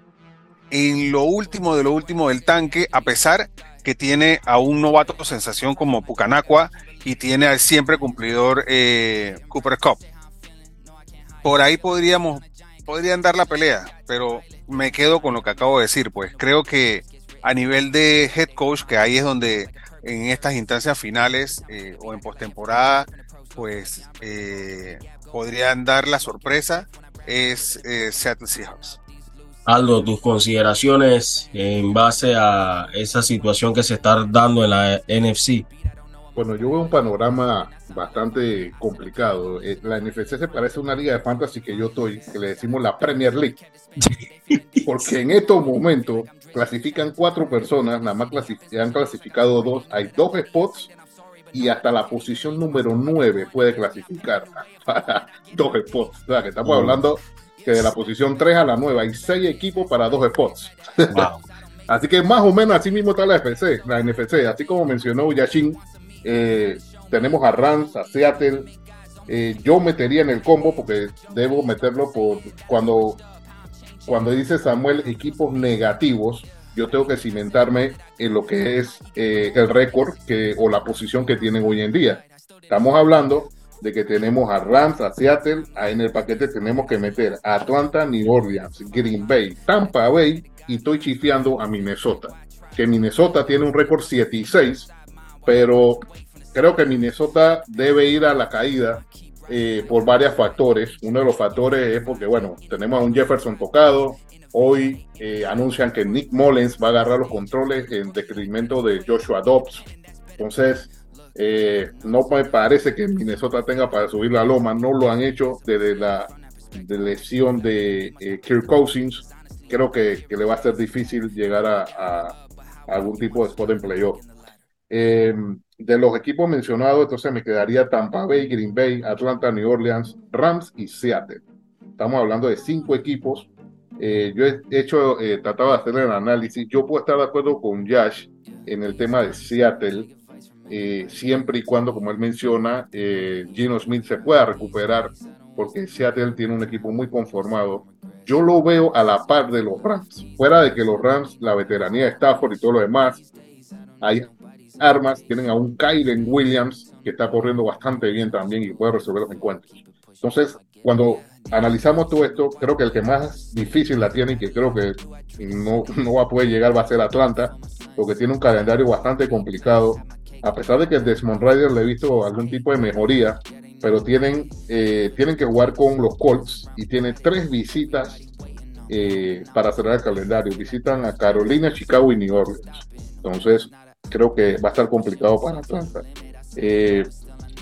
en lo último de lo último del tanque, a pesar que tiene a un novato sensación como Pucanacua y tiene al siempre cumplidor eh, Cooper Cup. por ahí podríamos, podrían dar la pelea, pero me quedo con lo que acabo de decir, pues creo que a nivel de head coach, que ahí es donde en estas instancias finales eh, o en postemporada, pues eh, podrían dar la sorpresa, es eh, Seattle Seahawks. Aldo, tus consideraciones en base a esa situación que se está dando en la NFC. Bueno, yo veo un panorama bastante complicado. Eh, la NFC se parece a una liga de fantasy que yo estoy, que le decimos la Premier League. Porque en estos momentos clasifican cuatro personas, nada más han clasificado dos, hay dos spots y hasta la posición número nueve puede clasificar para dos spots. O sea, que estamos hablando que de la posición 3 a la 9 hay 6 equipos para dos spots. así que más o menos así mismo está la FC, la NFC, así como mencionó Yashin, eh, tenemos a Rams, a Seattle. Eh, yo metería en el combo porque debo meterlo por cuando cuando dice Samuel equipos negativos, yo tengo que cimentarme en lo que es eh, el récord o la posición que tienen hoy en día. Estamos hablando de que tenemos a Rams, a Seattle, en el paquete tenemos que meter a Atlanta, New Orleans, Green Bay, Tampa Bay y estoy chifiando a Minnesota. Que Minnesota tiene un récord 7 y 6, pero creo que Minnesota debe ir a la caída eh, por varios factores. Uno de los factores es porque, bueno, tenemos a un Jefferson tocado. Hoy eh, anuncian que Nick Mullens va a agarrar los controles en detrimento de Joshua Dobbs. Entonces, eh, no me parece que Minnesota tenga para subir la loma, no lo han hecho desde la lesión de eh, Kirk Cousins. Creo que, le va a ser difícil llegar a, algún tipo de spot en playoff. Em, de los equipos mencionados, entonces me quedaría Tampa Bay, Green Bay, Atlanta, New Orleans, Rams y Seattle. Estamos hablando de cinco equipos. Eh, yo he hecho, tratado de hacer el análisis. Yo puedo estar de acuerdo con Josh en el tema de Seattle eh, siempre y cuando, como él menciona, eh, Gino Smith se pueda recuperar, porque Seattle tiene un equipo muy conformado. Yo lo veo a la par de los Rams, fuera de que los Rams, la veteranía de Stafford y todo lo demás, hay armas, tienen a un Kylen Williams que está corriendo bastante bien también y puede resolver los encuentros. Entonces, cuando analizamos todo esto, creo que el que más difícil la tiene y que creo que no, no va a poder llegar va a ser Atlanta, porque tiene un calendario bastante complicado a pesar de que Desmond Rider le he visto algún tipo de mejoría, pero tienen, eh, tienen que jugar con los Colts y tiene tres visitas eh, para cerrar el calendario. Visitan a Carolina, Chicago y New Orleans. Entonces, creo que va a estar complicado para Atlanta. Eh,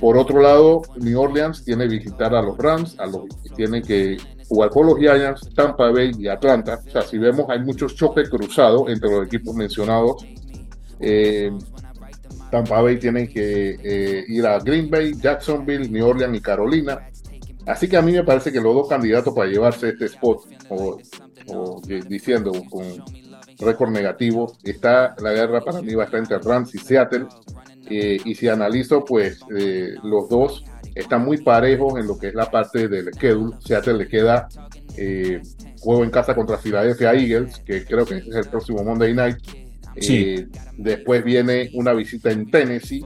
por otro lado, New Orleans tiene que visitar a los Rams, a los, tiene que jugar con los Giants, Tampa Bay y Atlanta. O sea, si vemos, hay muchos choques cruzados entre los equipos mencionados. Tampa Bay tienen que eh, ir a Green Bay, Jacksonville, New Orleans y Carolina. Así que a mí me parece que los dos candidatos para llevarse este spot, o, diciendo con récord negativo, está la guerra para mí va a estar entre Rams y Seattle. Eh, y si analizo, pues eh, los dos están muy parejos en lo que es la parte del schedule. Seattle le queda juego en casa contra Philadelphia Eagles, que creo que es el próximo Monday Night eh, después viene una visita en Tennessee,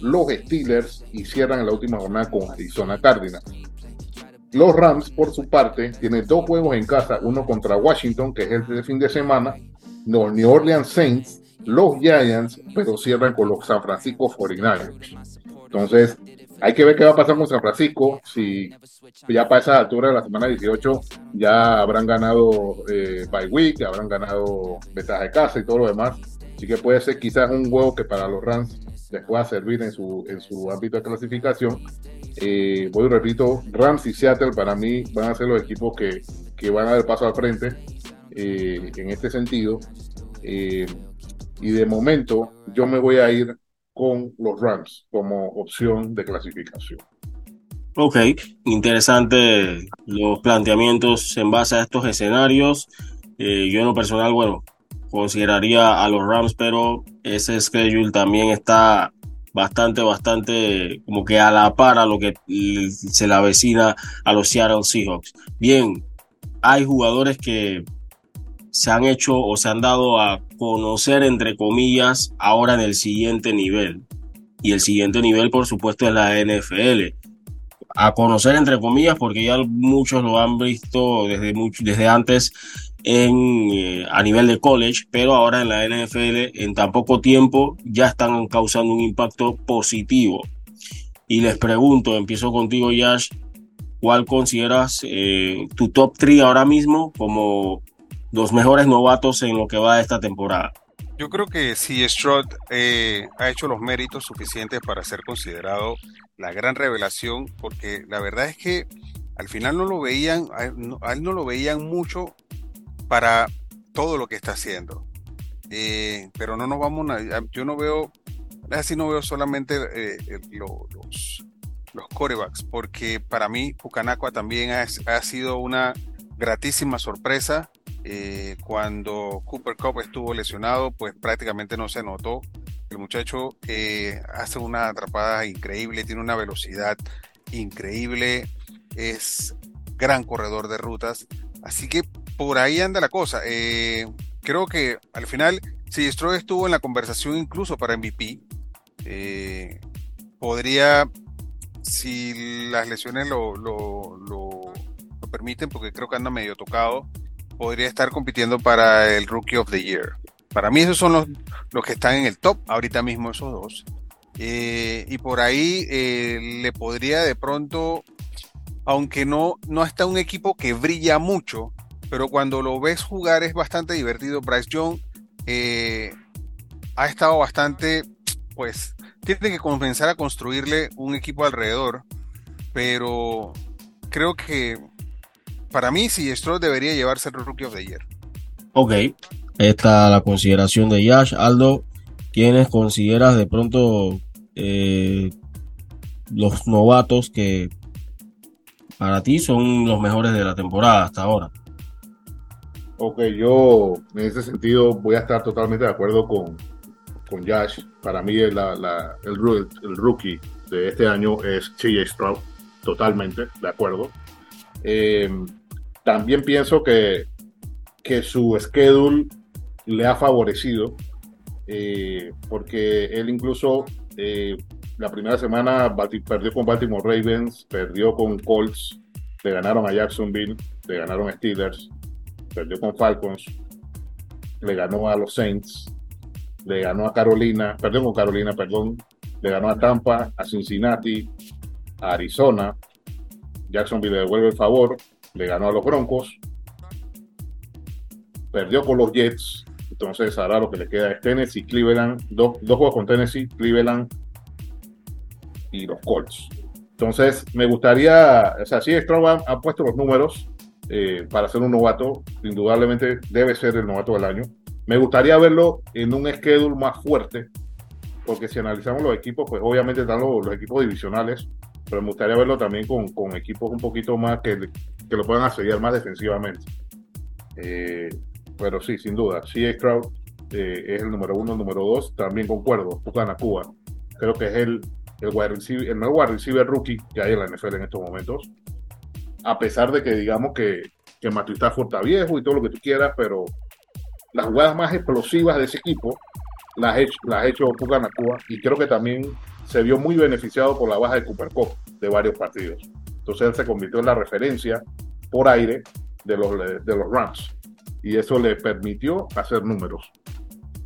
los Steelers y cierran en la última jornada con Arizona Cardinals. Los Rams, por su parte, tienen dos juegos en casa, uno contra Washington, que es el de fin de semana, los New Orleans Saints, los Giants, pero cierran con los San Francisco 49ers. Entonces, hay que ver qué va a pasar con San Francisco. Si ya para esa altura de la semana 18 ya habrán ganado eh, by week, habrán ganado ventaja de casa y todo lo demás. Así que puede ser quizás un juego que para los Rams les pueda servir en su, en su ámbito de clasificación. Eh, voy y repito, Rams y Seattle para mí van a ser los equipos que, que van a dar paso al frente eh, en este sentido. Eh, y de momento yo me voy a ir con los Rams como opción de clasificación. Ok, interesante los planteamientos en base a estos escenarios. Eh, yo en lo personal, bueno, consideraría a los Rams, pero ese schedule también está bastante, bastante como que a la par a lo que se le avecina a los Seattle Seahawks. Bien, hay jugadores que se han hecho o se han dado a conocer, entre comillas, ahora en el siguiente nivel. Y el siguiente nivel, por supuesto, es la NFL. a conocer, entre comillas, porque ya muchos lo han visto desde, mucho, desde antes en, eh, a nivel de college, pero ahora en la NFL en tan poco tiempo ya están causando un impacto positivo. Y les pregunto, empiezo contigo, Yash, ¿cuál consideras eh, tu top 3 ahora mismo como los mejores novatos en lo que va esta temporada? Yo creo que si Stroud eh, ha hecho los méritos suficientes para ser considerado la gran revelación, porque la verdad es que al final no lo veían, a él no, lo veían mucho para todo lo que está haciendo. Eh, pero no nos vamos a, yo no veo, así no veo solamente eh, los, los corebacks, porque para mí Pucanacua también ha, ha sido una gratísima sorpresa eh, cuando Cooper Cup estuvo lesionado, pues prácticamente no se notó. El muchacho eh, hace una atrapada increíble, tiene una velocidad increíble, es gran corredor de rutas. Así que por ahí anda la cosa. Eh, creo que al final, si Stroh estuvo en la conversación incluso para MVP, podría, si las lesiones lo, lo, lo permiten, porque creo que anda medio tocado, podría estar compitiendo para el Rookie of the Year. Para mí esos son los, los que están en el top ahorita mismo, esos dos. Eh, y por ahí eh, le podría de pronto, aunque no, no está un equipo que brilla mucho, pero cuando lo ves jugar es bastante divertido. Bryce Young eh, ha estado bastante, pues, tiene que comenzar a construirle un equipo alrededor, pero creo que para mí, sí, Stroll debería llevarse el Rookie of the Year. Ok, esta la consideración de Yash. Aldo, ¿quiénes consideras de pronto eh, los novatos que para ti son los mejores de la temporada hasta ahora? Ok, yo en ese sentido voy a estar totalmente de acuerdo con, con Yash. Para mí el, el, rookie de este año es CJ Stroud, totalmente de acuerdo. Eh, también pienso que, que su schedule le ha favorecido, eh, porque él incluso eh, la primera semana perdió con Baltimore Ravens, perdió con Colts, le ganaron a Jacksonville, le ganaron a Steelers, perdió con Falcons, le ganó a los Saints, le ganó a Carolina, perdió con Carolina, perdón, le ganó a Tampa, a Cincinnati, a Arizona, Jacksonville le devuelve el favor, le ganó a los Broncos, perdió con los Jets, entonces ahora lo que le queda es Tennessee, Cleveland, dos, juegos con Tennessee, Cleveland y los Colts. Entonces me gustaría, o sea, si Stroman ha puesto los números eh, para ser un novato, indudablemente debe ser el novato del año. Me gustaría verlo en un schedule más fuerte, porque si analizamos los equipos, pues obviamente están los, equipos divisionales, pero me gustaría verlo también con, con equipos un poquito más que, que lo puedan asediar más defensivamente. Eh, pero sí, sin duda, sí, Stroud eh, es el número uno, el número dos, también concuerdo, Pucana Cuba. Creo que es el, el, receiver, el nuevo wide receiver rookie que hay en la NFL en estos momentos. A pesar de que digamos que, que Matthew Stafford está viejo y todo lo que tú quieras, pero las jugadas más explosivas de ese equipo las ha hecho, las hecho Cuba y creo que también se vio muy beneficiado por la baja de Cooper Cup de varios partidos. Entonces él se convirtió en la referencia por aire de los, de los Rams y eso le permitió hacer números.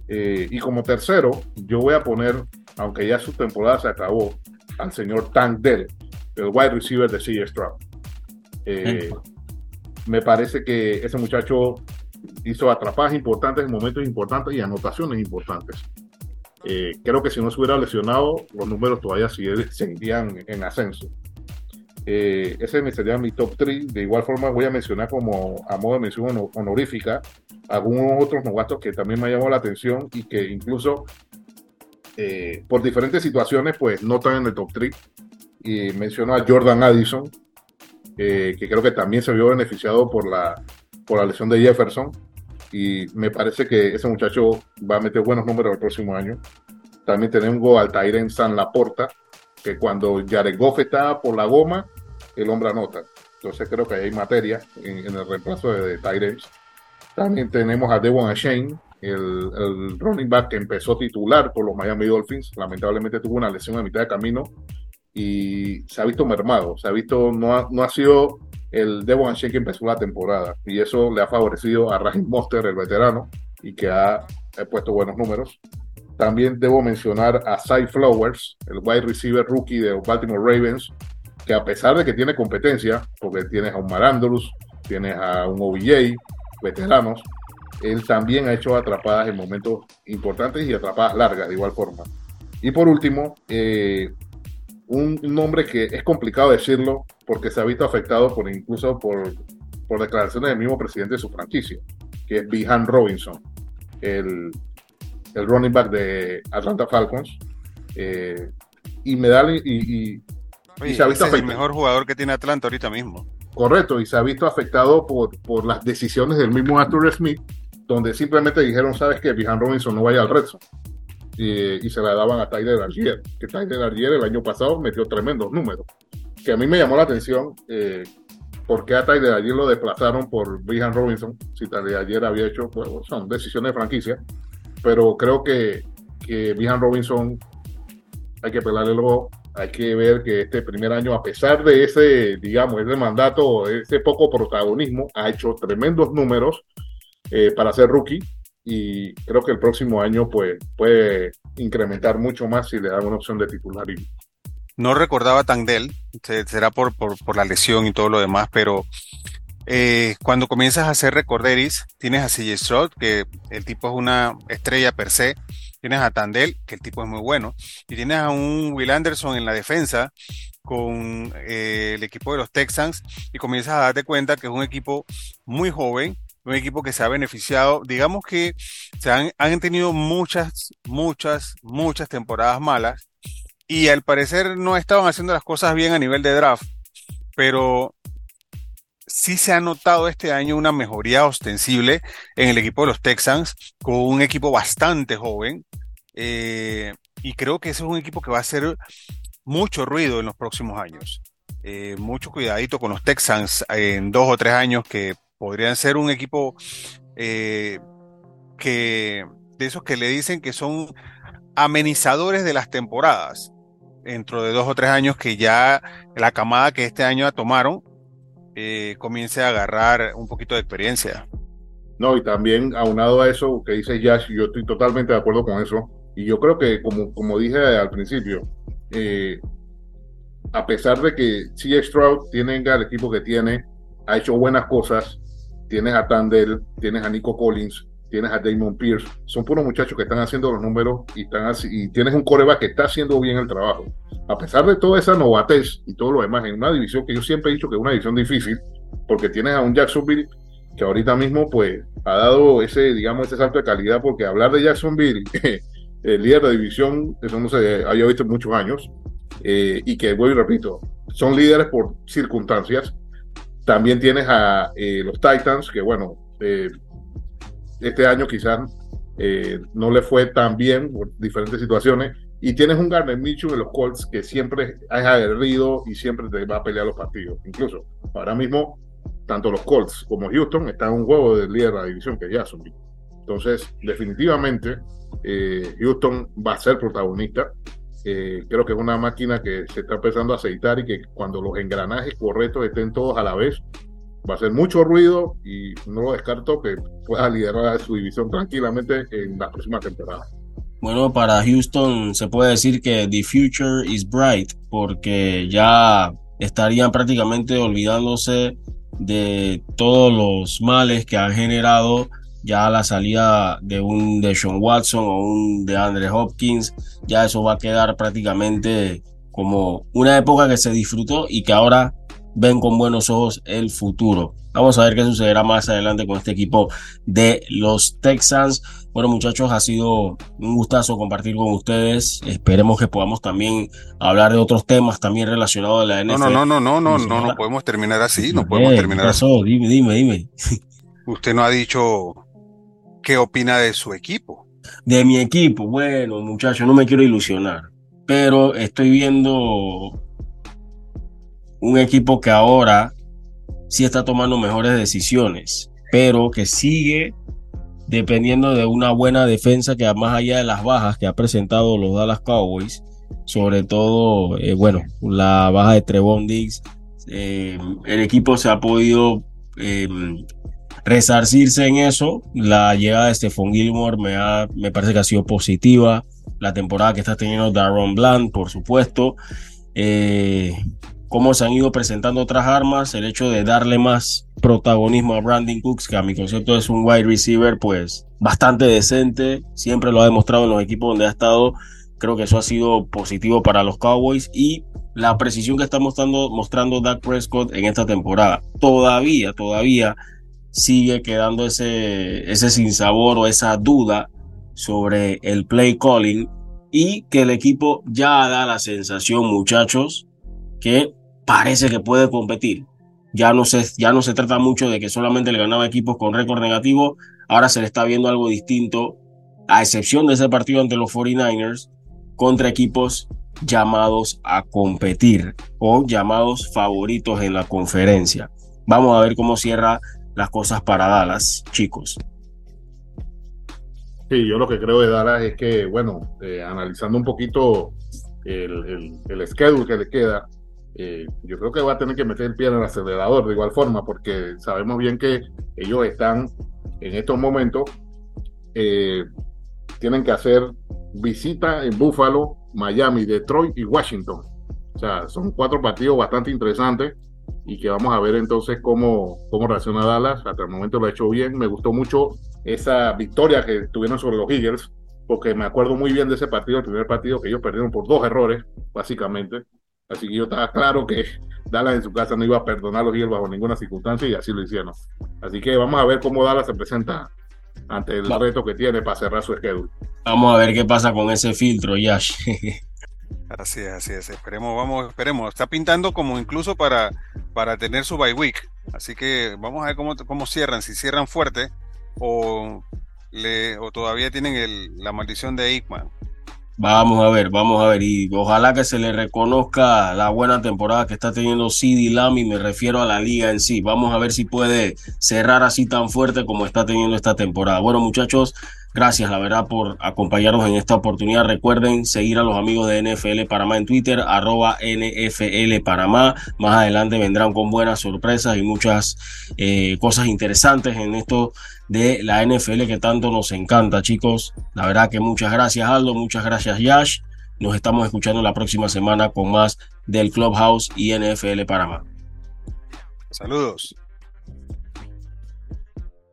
Eh, y como tercero, yo voy a poner, aunque ya su temporada se acabó, al señor Tank Dell, el wide receiver de CJ Stroud. Eh, me parece que ese muchacho hizo atrapadas importantes en momentos importantes y anotaciones importantes. Eh, creo que si no se hubiera lesionado, los números todavía seguirían en ascenso. Eh, ese sería mi top 3. De igual forma, voy a mencionar como a modo de mención honorífica algunos otros novatos que también me llamó la atención y que incluso eh, por diferentes situaciones, pues no están en el top 3. Y menciono a Jordan Addison, eh, que creo que también se vio beneficiado por la, por la lesión de Jefferson. Y me parece que ese muchacho va a meter buenos números el próximo año. También tenemos al Tyren San Laporta, que cuando Jared Goff está por la goma, el hombre anota. Entonces creo que hay materia en, el reemplazo de, de También tenemos a Devon Shane, el, running back que empezó titular por los Miami Dolphins. Lamentablemente tuvo una lesión a mitad de camino y se ha visto mermado, se ha visto, no ha, no ha sido el Devon Shea que empezó la temporada y eso le ha favorecido a Raheem Monster, el veterano, y que ha, ha puesto buenos números. También debo mencionar a Cy Flowers, el wide receiver rookie de Baltimore Ravens, que a pesar de que tiene competencia, porque tienes a un Marandolus, tienes a un OBJ, veteranos, él también ha hecho atrapadas en momentos importantes y atrapadas largas de igual forma. Y por último, eh, un nombre que es complicado decirlo porque se ha visto afectado por incluso por, por declaraciones del mismo presidente de su franquicia, que es Bihan Robinson, el, el running back de Atlanta Falcons. Eh, y me da y, y se ha visto es el mejor jugador que tiene Atlanta ahorita mismo. Correcto, y se ha visto afectado por, por las decisiones del mismo Arthur Smith, donde simplemente dijeron, sabes que Bijan Robinson no vaya al Red Zone. Y, y, se la daban a Tyler Argier, que Tyler Argier el año pasado metió tremendos números. Que a mí me llamó la atención eh, por qué a Tyler Argier lo desplazaron por Bijan Robinson, si Tyler Argier había hecho, pues son decisiones de franquicia, pero creo que, que Bijan Robinson hay que pelarle el ojo hay que ver que este primer año, a pesar de ese, digamos, ese mandato, ese poco protagonismo, ha hecho tremendos números eh, para ser rookie y creo que el próximo año pues, puede incrementar mucho más si le dan una opción de titular. No recordaba Tangdell, será por, por, por, la lesión y todo lo demás, pero eh, cuando comienzas a hacer recorderis, tienes a CJ Stroud, que el tipo es una estrella per se, tienes a Tandel, que el tipo es muy bueno, y tienes a un Will Anderson en la defensa con eh, el equipo de los Texans, y comienzas a darte cuenta que es un equipo muy joven, un equipo que se ha beneficiado, digamos que se han, han tenido muchas, muchas, muchas temporadas malas, y al parecer no estaban haciendo las cosas bien a nivel de draft, pero sí se ha notado este año una mejoría ostensible en el equipo de los Texans, con un equipo bastante joven. Eh, y creo que ese es un equipo que va a hacer mucho ruido en los próximos años. Eh, mucho cuidadito con los Texans en dos o tres años que podrían ser un equipo eh, que de esos que le dicen que son amenizadores de las temporadas dentro de dos o tres años que ya la camada que este año tomaron eh, comience a agarrar un poquito de experiencia. No, y también aunado a eso que dice Yash, yo estoy totalmente de acuerdo con eso. Y yo creo que, como, como dije al principio, eh, a pesar de que C. Stroud tiene el equipo que tiene, ha hecho buenas cosas, tienes a Tandel, tienes a Nico Collins, tienes a Damon Pierce, son puros muchachos que están haciendo los números y, están y tienes un coreback que está haciendo bien el trabajo. A pesar de toda esa novatez y todo lo demás, en una división que yo siempre he dicho que es una división difícil, porque tienes a un Jacksonville que ahorita mismo pues ha dado ese, digamos, ese salto de calidad, porque hablar de Jacksonville, el líder de división, eso no se había visto en muchos años, eh, y que, vuelvo y repito, son líderes por circunstancias. También tienes a eh, los Titans, que bueno, eh, este año quizás eh, no le fue tan bien por diferentes situaciones. Y tienes un Garner Mitchell en los Colts que siempre es aguerrido y siempre te va a pelear los partidos. Incluso ahora mismo, tanto los Colts como Houston están en un juego de líder de la división que ya son. Entonces, definitivamente, eh, Houston va a ser protagonista. Eh, creo que es una máquina que se está empezando a aceitar y que cuando los engranajes correctos estén todos a la vez, va a hacer mucho ruido y no lo descarto que pueda liderar su división tranquilamente en la próxima temporada. Bueno, para Houston se puede decir que the future is bright porque ya estarían prácticamente olvidándose de todos los males que han generado ya la salida de un de Sean Watson o un de Andre Hopkins, ya eso va a quedar prácticamente como una época que se disfrutó y que ahora ven con buenos ojos el futuro. Vamos a ver qué sucederá más adelante con este equipo de los Texans. Bueno, muchachos, ha sido un gustazo compartir con ustedes. Esperemos que podamos también hablar de otros temas también relacionados a la NFL. No, no, no, no, no, no, no, podemos terminar así, no podemos terminar así. Dime, dime, dime. Usted no ha dicho qué opina de su equipo. De mi equipo, bueno, muchachos, no me quiero ilusionar, pero estoy viendo un equipo que ahora sí está tomando mejores decisiones, pero que sigue dependiendo de una buena defensa que más allá de las bajas que ha presentado los Dallas Cowboys, sobre todo, eh, bueno, la baja de Trevon Diggs. Eh, el equipo se ha podido em, resarcirse en eso. La llegada de Stephon Gilmore me, ha, me parece que ha sido positiva. La temporada que está teniendo Darron Bland, por supuesto. Eh, cómo se han ido presentando otras armas, el hecho de darle más protagonismo a Brandon Cooks, que a mi concepto es un wide receiver, pues bastante decente, siempre lo ha demostrado en los equipos donde ha estado. Creo que eso ha sido positivo para los Cowboys y la precisión que está mostrando, mostrando Dak Prescott en esta temporada. Todavía, todavía sigue quedando ese, ese sinsabor o esa duda sobre el play calling y que el equipo ya da la sensación, muchachos, que parece que puede competir. Ya no, se, ya no se trata mucho de que solamente le ganaba equipos con récord negativo, ahora se le está viendo algo distinto, a excepción de ese partido ante los 49ers, contra equipos llamados a competir o llamados favoritos en la conferencia. Vamos a ver cómo cierra las cosas para Dallas, chicos. Sí, yo lo que creo de Dallas es que, bueno, eh, analizando un poquito el, el, el, schedule que le queda, eh, yo creo que va a tener que meter el pie en el acelerador de igual forma, porque sabemos bien que ellos están en estos momentos, eh, tienen que hacer visita en Buffalo, Miami, Detroit y Washington. O sea, son cuatro partidos bastante interesantes y que vamos a ver entonces cómo, cómo reacciona Dallas. Hasta el momento lo ha hecho bien. Me gustó mucho esa victoria que tuvieron sobre los Eagles, porque me acuerdo muy bien de ese partido, el primer partido que ellos perdieron por dos errores, básicamente. Así que yo estaba claro que Dallas en su casa no iba a perdonar a los Eagles bajo ninguna circunstancia y así lo hicieron. Así que vamos a ver cómo Dallas se presenta ante el reto que tiene para cerrar su schedule. Vamos a ver qué pasa con ese filtro, Yash. Así es, así es. Esperemos, vamos, esperemos. Está pintando como incluso para, para tener su bye week. Así que vamos a ver cómo, cómo cierran, si cierran fuerte o, le, o todavía tienen el, la maldición de Aikman. Vamos a ver, vamos a ver. Y ojalá que se le reconozca la buena temporada que está teniendo CD Lamb y me refiero a la liga en sí. Vamos a ver si puede cerrar así tan fuerte como está teniendo esta temporada. Bueno, muchachos, Gracias, la verdad, por acompañarnos en esta oportunidad. Recuerden seguir a los amigos de NFL Panamá en Twitter, arroba NFL Panamá. Más adelante vendrán con buenas sorpresas y muchas eh, cosas interesantes en esto de la NFL que tanto nos encanta, chicos. La verdad que muchas gracias, Aldo. Muchas gracias, Yash. Nos estamos escuchando la próxima semana con más del Clubhouse y NFL Panamá. Saludos.